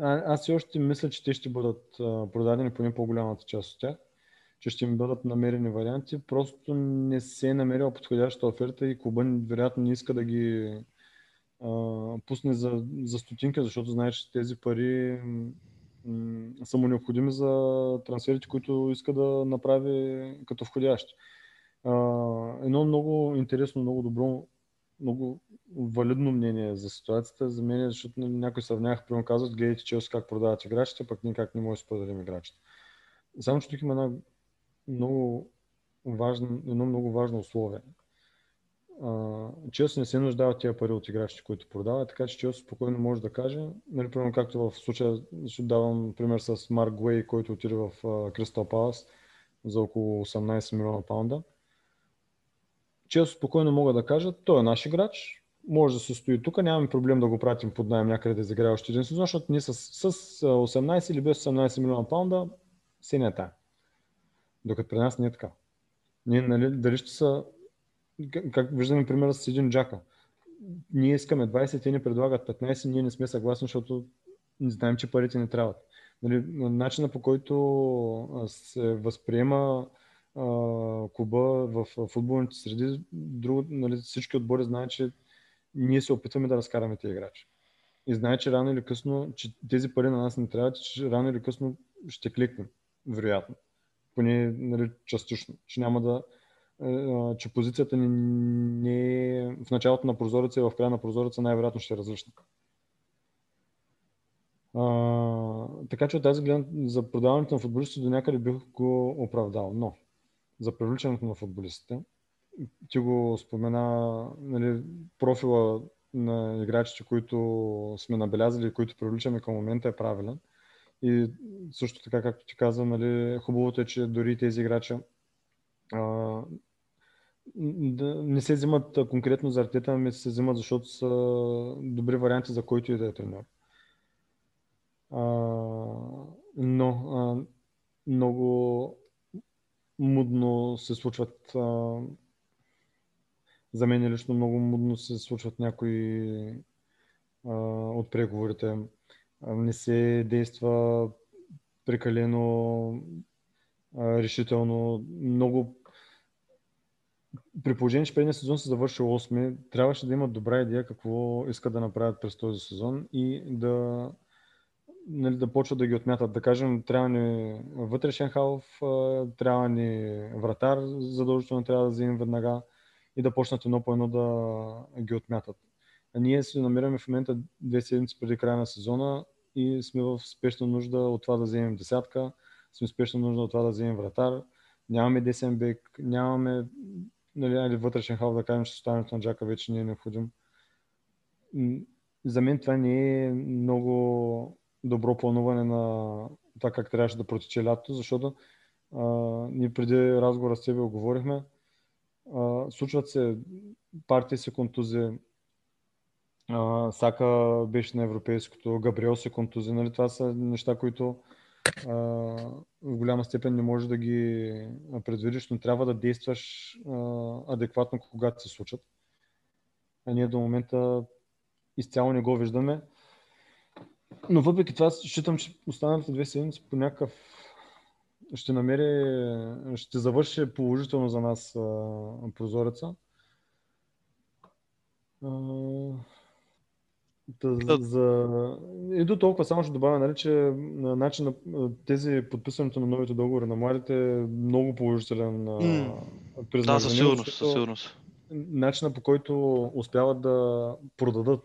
А, аз все още мисля, че те ще бъдат продадени, поне по-голямата част от тях че ще им бъдат намерени варианти. Просто не се е намерила подходяща оферта и клуба вероятно не иска да ги а, пусне за, за стотинка, защото знае, че тези пари м, са му необходими за трансферите, които иска да направи като входящи. Едно много интересно, много добро, много валидно мнение за ситуацията за мен, защото нали, някои сравнявах, примерно казват, гледайте Челси как продават играчите, пък ние как не можем да продадем играчите. Само, че тук има една много важно, едно много важно условие. Челси не се нуждае от тия пари от играчите, които продава, така че Челси спокойно може да каже, нали, примерно както в случая, ще давам пример с Марк Гуей, който отиде в Кристал Палас за около 18 милиона паунда. Челси спокойно могат да кажат, той е наш играч, може да се стои тук, нямаме проблем да го пратим под найем някъде да изиграе още един сезон, защото ние с, с 18 или без 18 милиона паунда се не е тая. Докато при нас не е така. Ние, нали, дали ще са, как, виждаме примера с един Джака. Ние искаме 20, те ни предлагат 15, ние не сме съгласни, защото не знаем, че парите не трябват. Нали, начина по който се възприема клуба в футболните среди, друго, нали, всички отбори знаят, че ние се опитваме да разкараме тези играчи. И знаят, че рано или късно, че тези пари на нас не трябват, че рано или късно ще кликнем, вероятно поне нали, частично, че няма да че позицията ни не е в началото на прозореца и в края на прозореца най-вероятно ще е различна. Така че от тази гледна за продаването на футболистите до някъде бих го оправдал. Но за привличането на футболистите, ти го спомена нали, профила на играчите, които сме набелязали и които привличаме към момента е правилен. И също така, както ти каза, нали, хубавото е, че дори тези играчи а, да не се взимат конкретно за артета, ами се взимат, защото са добри варианти за който и да е тренер. А, но а, много мудно се случват а, за мен лично много мудно се случват някои а, от преговорите не се действа прекалено а, решително. Много при положение, че предния сезон се завърши 8, трябваше да имат добра идея какво искат да направят през този сезон и да, нали, да почват да ги отмятат. Да кажем, трябва ни вътрешен халф, трябва ни вратар, задължително трябва да вземем веднага и да почнат едно по едно да ги отмятат. А ние се намираме в момента две седмици преди края на сезона и сме в спешна нужда от това да вземем десятка, сме в спешна нужда от това да вземем вратар, нямаме десен бек, нямаме нали, вътрешен хал да кажем, че оставането на Джака вече не е необходим. За мен това не е много добро плануване на това как трябваше да протече лятото, защото а, ние преди разговора с тебе говорихме, а, случват се партии се контузи, а, Сака беше на европейското, Габриел се контузи, нали? Това са неща, които а, в голяма степен не можеш да ги предвидиш, но трябва да действаш а, адекватно, когато се случат. А ние до момента изцяло не го виждаме. Но въпреки това считам, че останалите две седмици по някакъв ще намери, ще завърши положително за нас а, прозореца. А, да, за... И до толкова само ще добавя, нали, че на начин на тези подписването на новите договори на младите е много положителен mm. признак. Да, със сигурност, със сигурност. Начина по който успяват да продадат.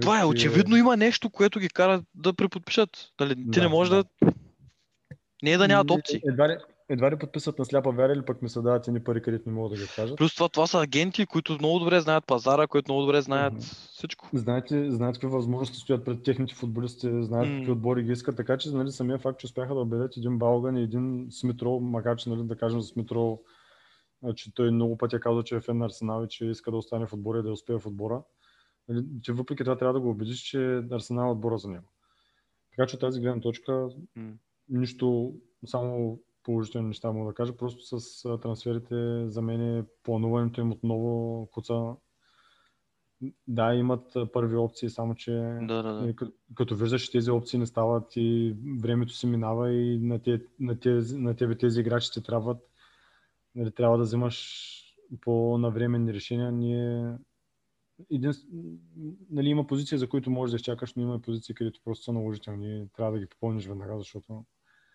Това е очевидно има нещо, което ги кара да преподпишат. Дали, ти да, не можеш да. да... Не е да нямат опции. Едва ли, едва ли подписват на сляпа вяра или пък ми се дават едни пари, където не могат да ги кажат. Плюс това, това са агенти, които много добре знаят пазара, които много добре знаят mm-hmm. всичко. Знаете, знаят какви възможности стоят пред техните футболисти, знаят mm-hmm. какви отбори ги искат, така че нали, самия факт, че успяха да обедят един Балган и един Смитрол, макар че нали, да кажем за Смитрол, че той много пъти е казал, че е фен на Арсенал и че иска да остане в отбора и да успее в отбора. Нали, че въпреки това трябва да го убедиш, че Арсенал е отбора за него. Така че тази гледна точка, mm. нищо, само положителни неща мога да кажа. Просто с трансферите за мен е плануването им отново куца. Да, имат първи опции, само че да, да, да. Като, като виждаш, тези опции не стават и времето си минава и на, те, на, тези, на тебе тези играчи ти трябват, нали, трябва да вземаш по-навременни решения. Ние един, нали, има позиции, за които можеш да изчакаш, но има позиции, където просто са наложителни. Трябва да ги попълниш веднага, защото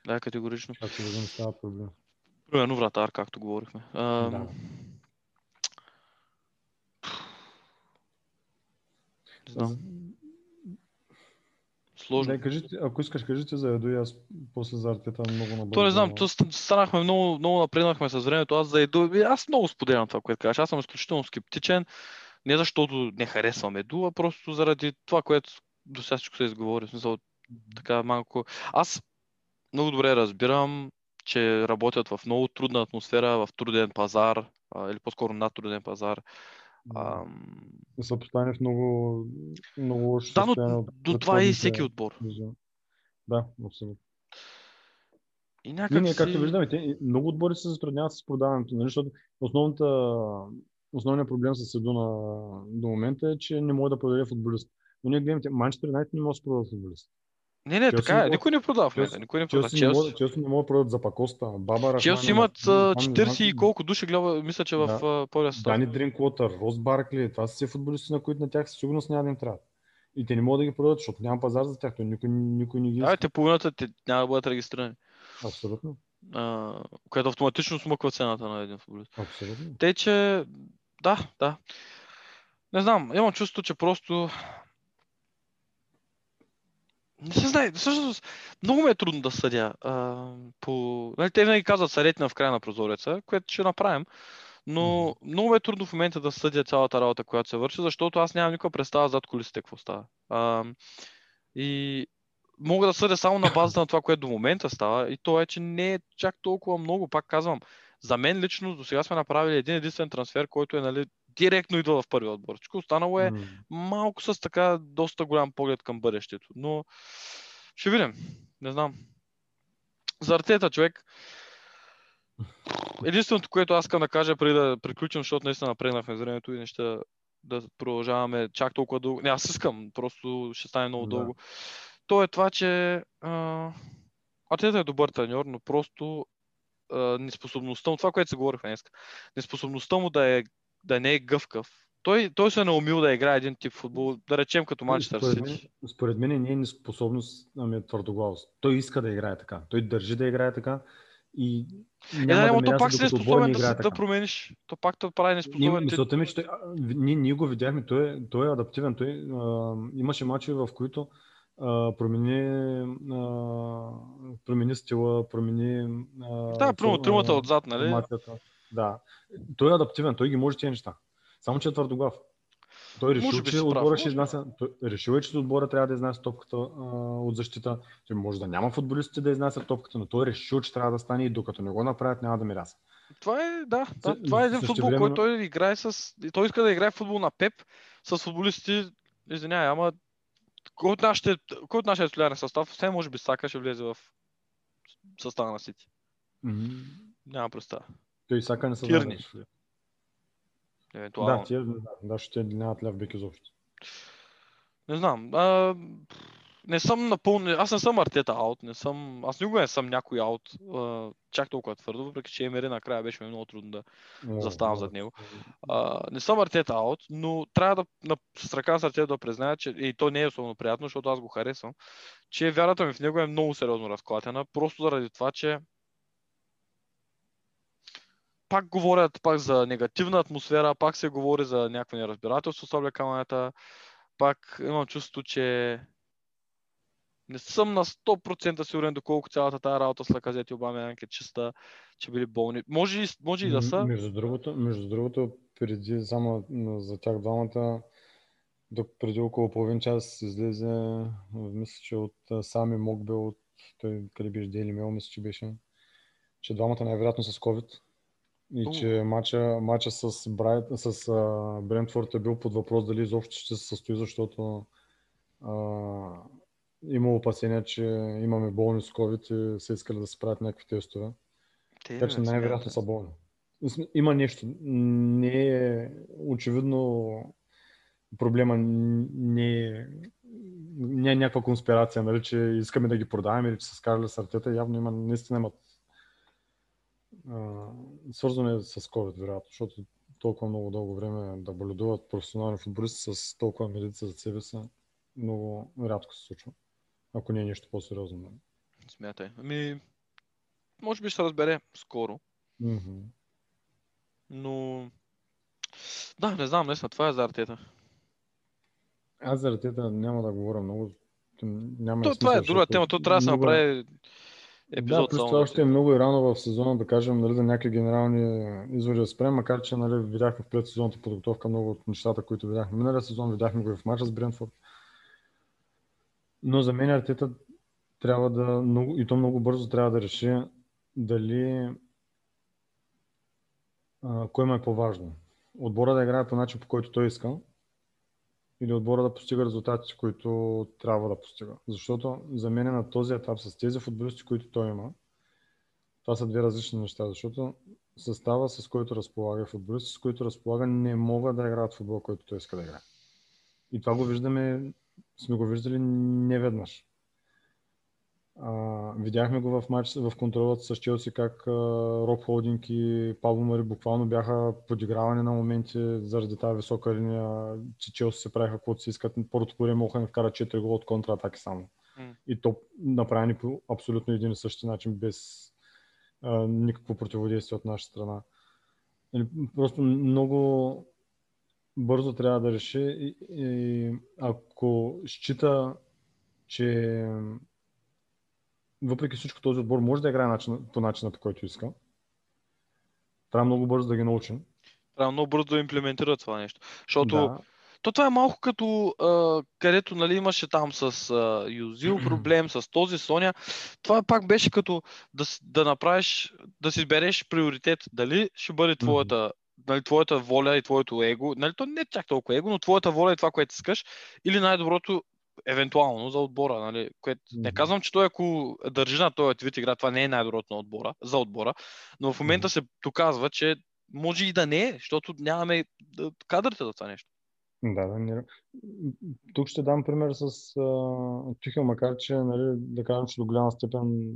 да, категорично. Както да не става проблем. Примерно вратар, както говорихме. А... Да. знам. Сложно. Да, кажете, ако искаш, кажете за Еду и аз после за Артета много набързо. То не знам, то станахме много, много напреднахме с времето. Аз за Еду, аз много споделям това, което кажеш. Аз съм изключително скептичен. Не защото не харесвам Еду, а просто заради това, което до сега всичко се изговори. Смисъл, така малко. Аз много добре разбирам, че работят в много трудна атмосфера, в труден пазар, а, или по-скоро над труден пазар. Се поставяне в много, много Да, но до това е и всеки отбор. Да, абсолютно. И някак не, не, както виждаме, те, много отбори се затрудняват с продаването, нали, защото основната, основният проблем с Седу на, до момента е, че не може да продаде футболист. Но ние гледаме, Манчестър Юнайтед не може да продава футболист. Не, не, така е. Никой не продава в момента. Никой не продава. Челси, Челси не могат да продадат за Пакоста. Баба Челси имат 40 и колко души, гледа, мисля, че в да. полия Дани Дринквотър, Рос Баркли, това са все футболисти, на които на тях със сигурност няма да им трябва. И те не могат да ги продадат, защото няма пазар за тях. Никой, никой не ги иска. те половината те няма да бъдат регистрирани. Абсолютно. А, което автоматично смъква цената на един футболист. Абсолютно. Те, че да, да. Не знам, имам чувство, че просто не се знае. Всъщност, много ми е трудно да съдя. А, по... нали, те винаги казват съдете на в края на прозореца, което ще направим. Но много е трудно в момента да съдя цялата работа, която се върши, защото аз нямам никаква представа зад колисите какво става. А, и мога да съдя само на базата на това, което до момента става. И то е, че не е чак толкова много. Пак казвам, за мен лично до сега сме направили един единствен трансфер, който е нали, директно идва в първи отбор. Всичко останало е малко с така доста голям поглед към бъдещето. Но ще видим. Не знам. За артета човек. <laughs> Единственото, което аз искам да кажа преди да приключим, защото наистина напреднахме времето и неща да продължаваме чак толкова дълго. Не, аз искам, просто ще стане много да. дълго. То е това, че а... Артета е добър треньор, но просто а, неспособността му, това, което се говорихме днес, неспособността му да е да не е гъвкав. Той, той се е наумил да играе един тип футбол, да речем като Манчестър Сити. Според мен не е неспособност, ами е твърдоглавост. Той иска да играе така. Той държи да играе така и е, няма е, да, да то пак си неспособен да, да, да промениш. То пак те прави неспособен. Мисълта ми, че той, ние, ние, го видяхме, той е, той е адаптивен. Той, а, имаше мачове, в които а, промени, а, промени стила, промени... А, да, първо тримата отзад, нали? Формацията. Да. Той е адаптивен, той ги може тези неща. Само, че е твърдоглав. Той решил, че отбора ще изнася. Той решил е, че отбора трябва да изнася топката а, от защита. Той може да няма футболистите да изнасят топката, но той е решил, че трябва да стане и докато не го направят, няма да мираса. Това е, да, да това е един футбол, време... който той играе с... Той иска да играе футбол на Пеп с футболисти, извинявай, ама кой от нашите, кой от нашия титулярен състав, все може би Сака ще влезе в състава на Сити. Mm-hmm. Няма представа. Той Сака не са Тирни. Евентуално. Да, тия, да, да, ще нямат ляв бек изобщо. Не знам. А, не съм напълно, аз не съм артета аут, не съм, аз никога не съм някой аут, а, чак толкова твърдо, въпреки че Емери накрая беше ми много трудно да заставам зад него. А, не съм артета аут, но трябва да на, с ръка да призная, че и то не е особено приятно, защото аз го харесвам, че вярата ми в него е много сериозно разклатена, просто заради това, че пак говорят пак за негативна атмосфера, пак се говори за някакво неразбирателство с облекаването, пак имам чувство, че не съм на 100% сигурен доколко цялата тази работа с Лаказет и Обама е чиста, че били болни. Може, и, може и да са. Между другото, между другото, преди само за тях двамата, до преди около половин час излезе, мисля, че от сами Мокбел, от той къде беше Дейли Мел, мисля, че беше, че двамата най-вероятно с COVID. И uh. че матча, матча с, Брайт, с а, Брентфорд е бил под въпрос дали изобщо ще се състои, защото а, има опасения, че имаме болни с COVID и се искали да се правят някакви тестове. Те, така че най-вероятно са болни. Има нещо. Не е очевидно проблема не е, не е някаква конспирация, нали, че искаме да ги продаваме или че са скарали с артета. Явно има, наистина имат свързано е с COVID, вероятно, защото толкова много дълго време да боледуват професионални футболисти с толкова медица за себе си, много рядко се случва. Ако не е нещо по-сериозно. Нали? Смятай. Ами, може би ще се разбере скоро. Mm-hmm. Но... Да, не знам, наистина, това е за артета. Аз за артета няма да говоря много. Няма то, това е друга тема, то трябва да се направи епизод. Да, това още е много и рано в сезона да кажем нали, да някакви генерални изводи да спрем, макар че нали, видяхме в предсезонната подготовка много от нещата, които видяхме миналия сезон, видяхме го и в мача с Брентфорд. Но за мен Артета трябва да, много, и то много бързо трябва да реши дали а, кое му е по-важно. Отбора да играе по начин, по който той иска, или отбора да постига резултатите, които трябва да постига. Защото за мен на този етап с тези футболисти, които той има, това са две различни неща, защото състава, с който разполага футболисти, с които разполага, не могат да играят футбол, който той иска да играе. И това го виждаме, сме го виждали неведнъж. А, видяхме го в матч в контролата с Челси как а, Роб Холдинг и Павло Мари буквално бяха подигравани на моменти заради тази висока линия, че Челси се правиха каквото си искат. Първото по време не вкара 4 гола от контратаки само. Mm. И то направени по абсолютно един и същи начин, без а, никакво противодействие от наша страна. Нали, просто много бързо трябва да реши и, и ако счита, че въпреки всичко този отбор може да играе начин, по начина, по който иска. Трябва много бързо да ги научим. Трябва много бързо да имплементира това нещо. Защото да. то това е малко като а, където нали, имаше там с а, Юзил <clears throat> проблем, с този Соня. Това пак беше като да, да направиш, да си избереш приоритет. Дали ще бъде твоята нали, твоята воля и твоето его, нали, то не е чак толкова его, но твоята воля е това, което искаш, или най-доброто евентуално за отбора. Нали? Което. Не казвам, че той ако държи на този вид игра, това не е най-доброто на отбора, за отбора, но в момента се доказва, че може и да не е, защото нямаме кадрите за това нещо. Да, да. Не... Тук ще дам пример с uh, Тюхел, макар че, нали, да кажем, че до голяма степен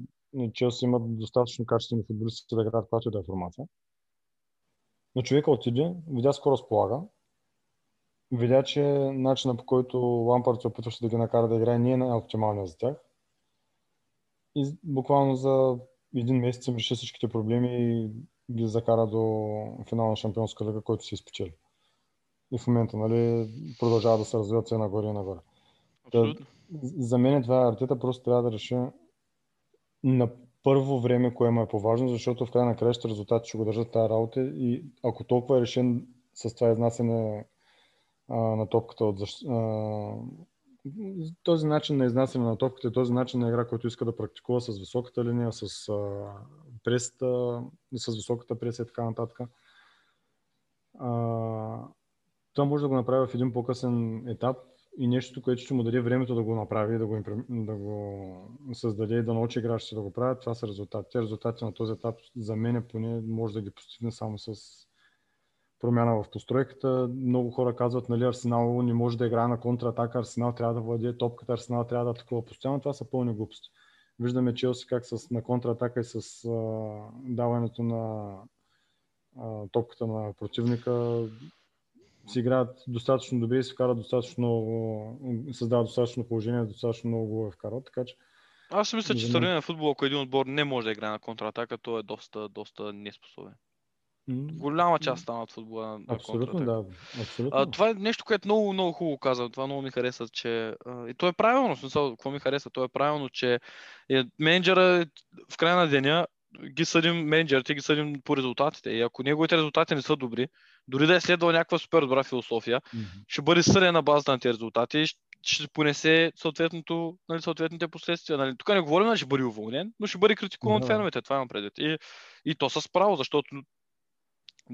Челси имат достатъчно качествени футболисти да играят която и да е формация. Но човека отиде, видя скоро разполага, видя, че начинът по който Лампард се опитваше да ги накара да играе не е най-оптималният за тях. И буквално за един месец им реши всичките проблеми и ги закара до финал на Шампионска лига, който си изпечели. И в момента нали, продължава да се развиват все нагоре и нагоре. Абсолютно. за мен това е артета, просто трябва да реши на първо време кое му е по-важно, защото в край на краища резултати ще го държат тази работа и ако толкова е решен с това изнасяне на топката от защ... а, този начин на изнасяне на топката и този начин на игра, който иска да практикува с високата линия, с а, пресата, с високата преса и така нататък. А, това може да го направи в един по-късен етап и нещо, което ще му даде времето да го направи, да го, да го създаде и да научи играчите да го правят, това са резултати. Те резултати на този етап за мен поне може да ги постигне само с промяна в постройката. Много хора казват, нали, Арсенал не може да играе на контратака, Арсенал трябва да владее топката, Арсенал трябва да атакува постоянно. Това са пълни глупости. Виждаме Челси как с, на контратака и с а, даването на а, топката на противника си играят достатъчно добре и се вкарат достатъчно много, създават достатъчно положение, достатъчно много голове вкарват, така че Аз мисля, че в на футбол, ако един отбор не може да играе на контратака, той е доста, доста неспособен. Голяма част стана от футбола абсолютно да, абсолютно. А, това е нещо, което много, много хубаво каза. Това много ми хареса, че... А, и то е правилно, смисъл, какво ми хареса? То е правилно, че е, менеджера в края на деня ги съдим, менеджерите ги съдим по резултатите. И ако неговите резултати не са добри, дори да е следвал някаква супер добра философия, Мгм. ще бъде съден на базата на тези резултати и ще- понесе съответното, нали, съответните последствия. Нали. Тук не говорим, нали, ще бъде уволнен, но ще бъде критикуван от да. феновете, това имам предвид. И, и то с право, защото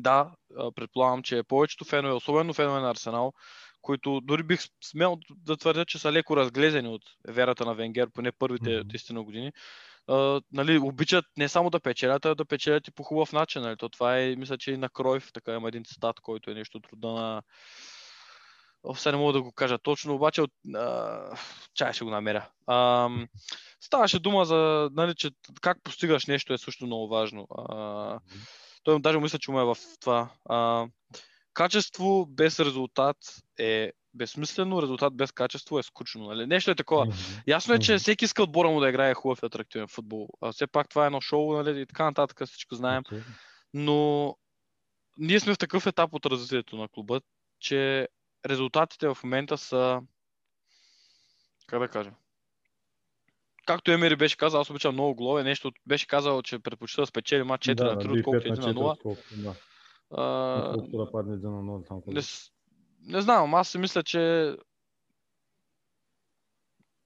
да, предполагам, че повечето фенове, особено фенове на Арсенал, които дори бих смел да твърдя, че са леко разглезени от верата на Венгер, поне първите Мгм. 10 години, а, нали, обичат не само да печелят, а да печелят и по хубав начин. Нали. То това е, мисля, че и на Кройв, така има един цитат, който е нещо рода на сега не мога да го кажа точно, обаче от... А... Чай ще го намеря. А, ставаше дума за, нали, че как постигаш нещо е също много важно. А, той даже мисля, че му е в това. А, качество без резултат е безсмислено, резултат без качество е скучно. Нали? Нещо е такова. Ясно е, че всеки иска отбора му да играе хубав и атрактивен футбол. А все пак това е едно шоу нали? и така нататък, всичко знаем. Но ние сме в такъв етап от развитието на клуба, че резултатите в момента са. Как да кажа? Както Емери беше казал, аз обичам много голове. Нещо беше казал, че предпочита да спечели матч 4 Да, на 3, би отколкото 5 1 на 0. отколкото, да. А, да падне 1 на 0 там. не, не знам, аз си мисля, че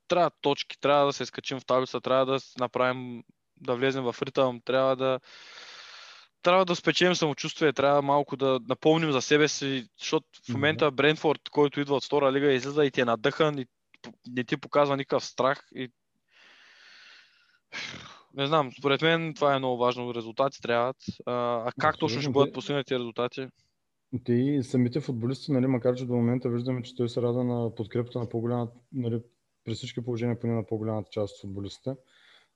трябва точки, трябва да се скачим в таблица, трябва да направим, да влезем в ритъм, трябва да трябва да спечелим самочувствие, трябва малко да напомним за себе си, защото в момента Брентфорд, който идва от втора лига, излиза и ти е надъхан и не ти показва никакъв страх. И... Не знам, според мен това е много важно. Резултати трябват. А, а как точно ще бъдат постигнати резултати? Те и самите футболисти, нали, макар че до момента виждаме, че той се рада на подкрепата на по-голямата, нали, при всички положения поне на по-голямата част от футболистите,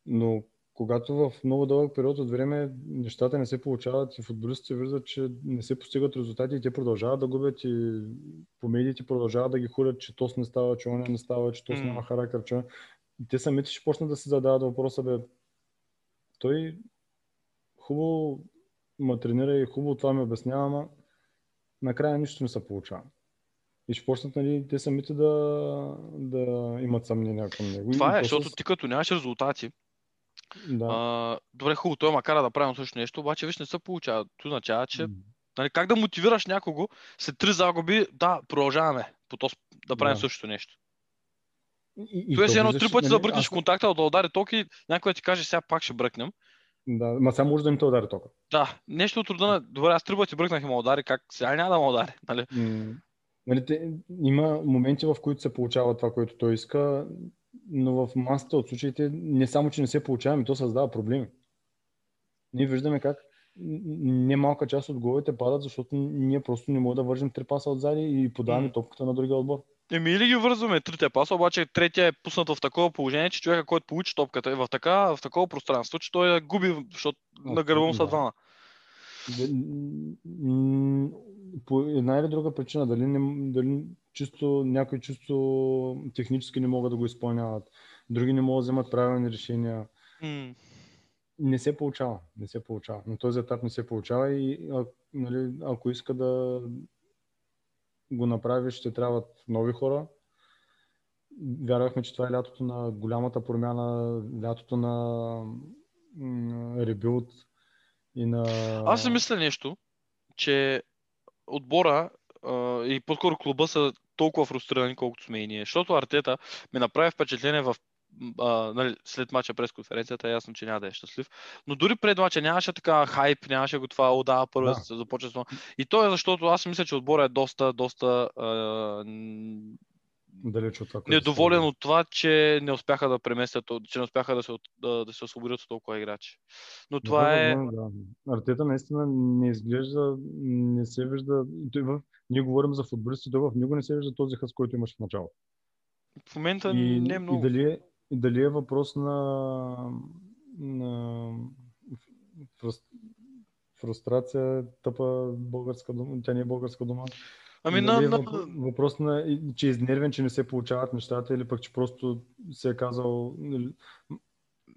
но когато в много дълъг период от време нещата не се получават и футболистите виждат, че не се постигат резултати и те продължават да губят и по медиите продължават да ги хулят, че тос не става, че оня не става, че тос М. няма характер, че и те самите ще почнат да си задават въпроса, бе, той хубаво ма тренира и хубаво това ми обяснява, ама накрая нищо не се получава. И ще почнат нали, те самите да, да имат съмнения към него. Това е, то защото с- ти като нямаш резултати, Да. а, добре, хубаво, той макар да правим също нещо, обаче виж не се получава. Това означава, че нали, как да мотивираш някого след три загуби, да, продължаваме по да правим Да. същото нещо. И, и е то все едно три пъти нали, да бръкнеш аз- контакта, да удари ток и някой ти каже, сега пак ще бръкнем. Да, ма сега може да им те удари тока. Да, нещо от рода на, добре, аз три пъти бръкнах и ме удари, как сега няма да ме удари. Нали? М, Нали, те, има моменти, в които се получава това, което той иска, но в масата от случаите не само, че не се получава, ами то създава проблеми. Ние виждаме как немалка част от головете падат, защото ние просто не можем да вържим три паса отзади и подаваме топката на другия отбор. Еми или ги вързваме трите паса, обаче третия е пуснат в такова положение, че човека, който получи топката е в, така, в такова пространство, че той я губи, защото на гърба му са Да. двама. По една или друга причина, дали, не, дали чисто, някои чисто технически не могат да го изпълняват, други не могат да вземат правилни решения. М. Не се получава. Не се получава. На този етап не се получава и а, нали, ако иска да го направиш, ще трябват нови хора. Вярвахме, че това е лятото на голямата промяна, лятото на ребилд и на... Аз си мисля нещо, че отбора и по-скоро клуба са толкова фрустрирани, колкото сме и ние. Защото Артета ми направи впечатление в а, нали, след мача през конференцията, е ясно, че няма да е щастлив. Но дори пред мача нямаше така хайп, нямаше го това, о да, първо Да. да. се започва с. И то е защото аз мисля, че отбора е доста, доста а, далеч от това. недоволен от това, че не успяха да преместят, че не успяха да се, да, да се освободят от толкова играчи. Но това е... Да, да. Артета наистина не изглежда, не се вижда. В... Ние говорим за футболисти, той в него не се вижда този хъс, който имаше в началото. В момента И, не е и, много. дали е, и дали е въпрос на, на фрус, фрустрация, тъпа българска дума, тя не е българска дума. Ами на, Дали е на, въп- въпрос на, че е изнервен, че не се получават нещата или пък, че просто се е казал...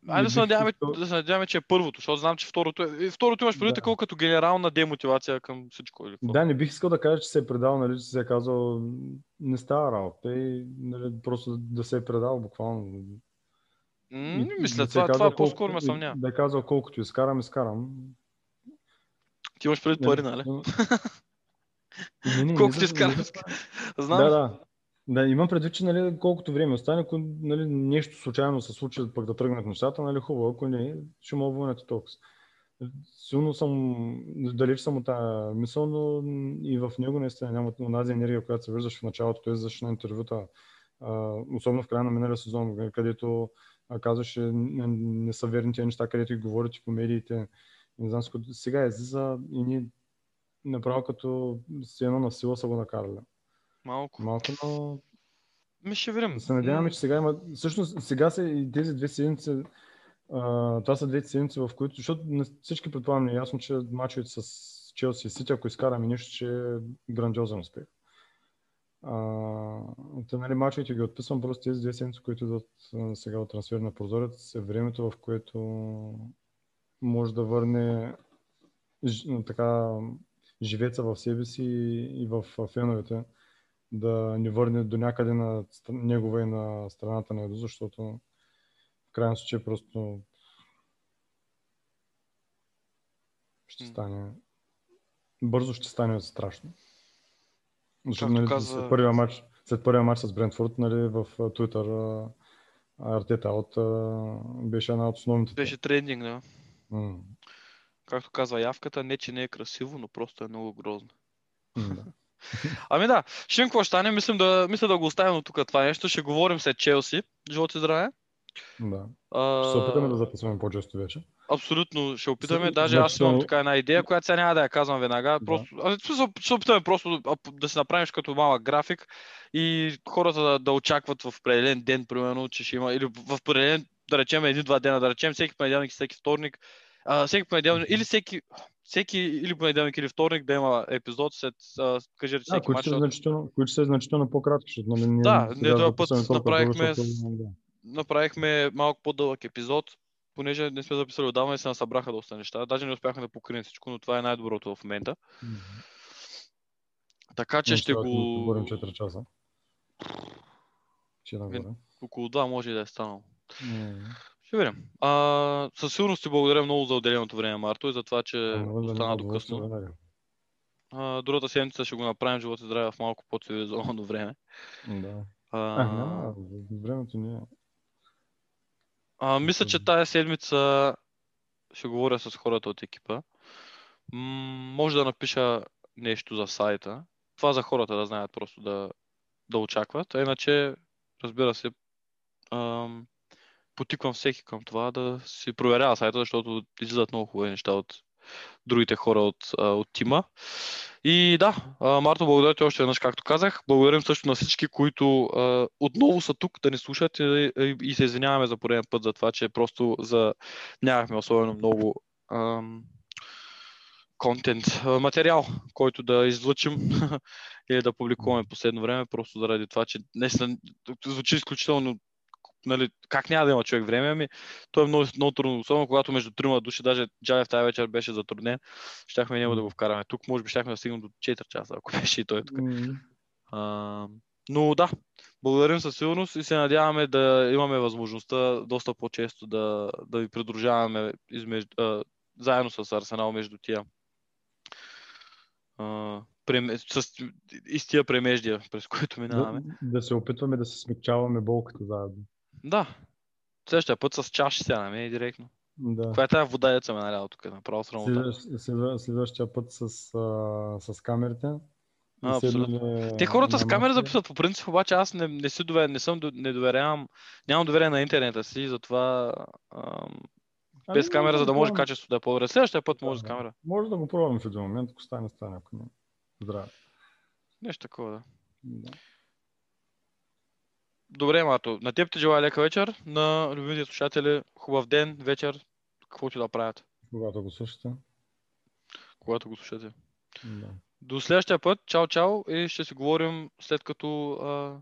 нали, Айде да се надяваме, да се надяваме, че е първото, защото знам, че второто е... Второто имаш преди Да. такова като генерална демотивация към всичко. Или какво? Да, не бих искал да кажа, че се е предал, нали, че се е казал, не става работа и нали, просто да се е предал буквално. Не мисля, да е това, казал това по-скоро ме съмнява. Да е казал колкото изкарам, изкарам. Ти имаш преди пари, нали? <laughs> Не, не, Колкото изкарам. Знам. Да, да. Да, имам предвид, че нали, колкото време остане, ако нали, нещо случайно се случи, пък да тръгнат нещата, нали, хубаво, ако не, ще му вълнете толкова. Силно съм, далеч съм от тази мисъл, но и в него наистина няма онази енергия, която се виждаш в началото. Той зашли на интервюта, особено в края на миналия сезон, където казваше не, са верни неща, където ги говорите по медиите. Не знам, сега излиза и ни направо като с едно на сила са го накарали. Малко. Малко, но Ми ще видим. да се надяваме, че сега има. Всъщност, сега са и тези две седмици. А, това са двете седмици, в които. Защото на всички предполагам е ясно, че мачовете с Челси и Сити, ако изкараме нещо, че е грандиозен успех. А, нали, мачовете ги отписвам, просто тези две седмици, които идват сега от трансферна прозорец, е времето, в което може да върне така, живеца в себе си и, в феновете да ни върне до някъде на негова и на страната на Еду, защото в крайна случай просто ще стане бързо ще стане страшно. Защото нали, каза- след, първия матч, след първия матч с Брентфорд, нали, в Twitter Артета от беше една от основните. Беше трендинг, да. М, Както казва явката, не че не е красиво, но просто е много грозно. м, да. <laughs> Ами да, ще видим какво стане. Мислим да, мисля да го оставим от тук това нещо. Ще говорим след Челси. Живот и здраве. да. А, Ще се опитаме да записваме по-често вече. Абсолютно ще опитаме. С- Даже аз имам значително- така една идея, която сега няма да я казвам веднага. Да. Просто, а, в смисъл, ще се опитаме просто да, да си направим като малък график и хората да, да очакват в определен ден, примерно, че ще има, или в определен, да речем, един-два дена, да речем, всеки понеделник всеки вторник, а, всеки понеделник, или всеки, всеки или понеделник или вторник да има епизод след, а, кажете, Да, всеки които матч. са, значително, които са значително по-кратки, защото нали, ние Да, ние този път направихме направихме малко по-дълъг епизод, понеже не сме записали отдавна и се насъбраха доста неща. Даже не успяхме да покрием всичко, но това е най-доброто в момента. Така че Но ще го... Говорим 4 часа. Нагоре. Около 2 може и да е станало. М. Ще видим. А, със сигурност ти благодаря много за отделеното време, Марто, и за това, че остана до късно. А, другата седмица ще го направим живота и здраве в малко по-цивилизовано време. Да. А, А, времето не е. А, мисля, че тая седмица ще говоря с хората от екипа. М- може да напиша нещо за сайта. Това за хората да знаят просто да, да очакват. А иначе, разбира се, ам, потиквам всеки към това да си проверява сайта, защото излизат много хубави неща от другите хора от, от тима. И да, Марто, благодаря ти още веднъж, както казах. Благодарим също на всички, които отново са тук да ни слушат и, и, се извиняваме за пореден път за това, че просто за... нямахме особено много ам, контент, материал, който да излъчим <laughs> или да публикуваме последно време, просто заради това, че наистина звучи изключително нали, как няма да има човек време, ами то е много, много трудно, особено когато между трима души, даже Джаев тази вечер беше затруднен, щяхме него да го вкараме тук, може би щяхме да стигнем до 4 часа, ако <laughs> беше и той тук. М, А, но да, благодарим със сигурност и се надяваме да имаме възможността доста по-често да, да ви придружаваме измежду, а, заедно с Арсенал между тия а, преме, с, и с тия премеждия, през които минаваме. Да, да се опитваме да се смягчаваме болката заедно. Да. Следващия път с чаши сега на мен и директно. Да. Каква е тази вода, деца ме налява тук? Направо срамота. Следващ, следва- следващия път с, а, с камерите А, абсолютно. седнали Те хората с камера записват по принцип, обаче аз не, не, си доверя, не съм, не доверявам, нямам доверие на интернета си, затова ам, Ами, без камера, може за да може качеството да е по-добре. Следващия път може с Да. камера. Може да го пробваме в един момент, ако стане, стане, ако не. Здраве. Нещо такова, да. Да. Добре, Марто. На теб ти желая лека вечер. На любимите слушатели хубав ден, вечер, каквото и да правят, Когато го слушате. когато го слушате. Да. До следващия път. Чао, чао. И ще си говорим след като... А...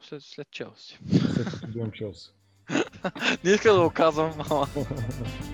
След, след Челси. След като <laughs> Челси. Не иска да го казвам, ама... <laughs>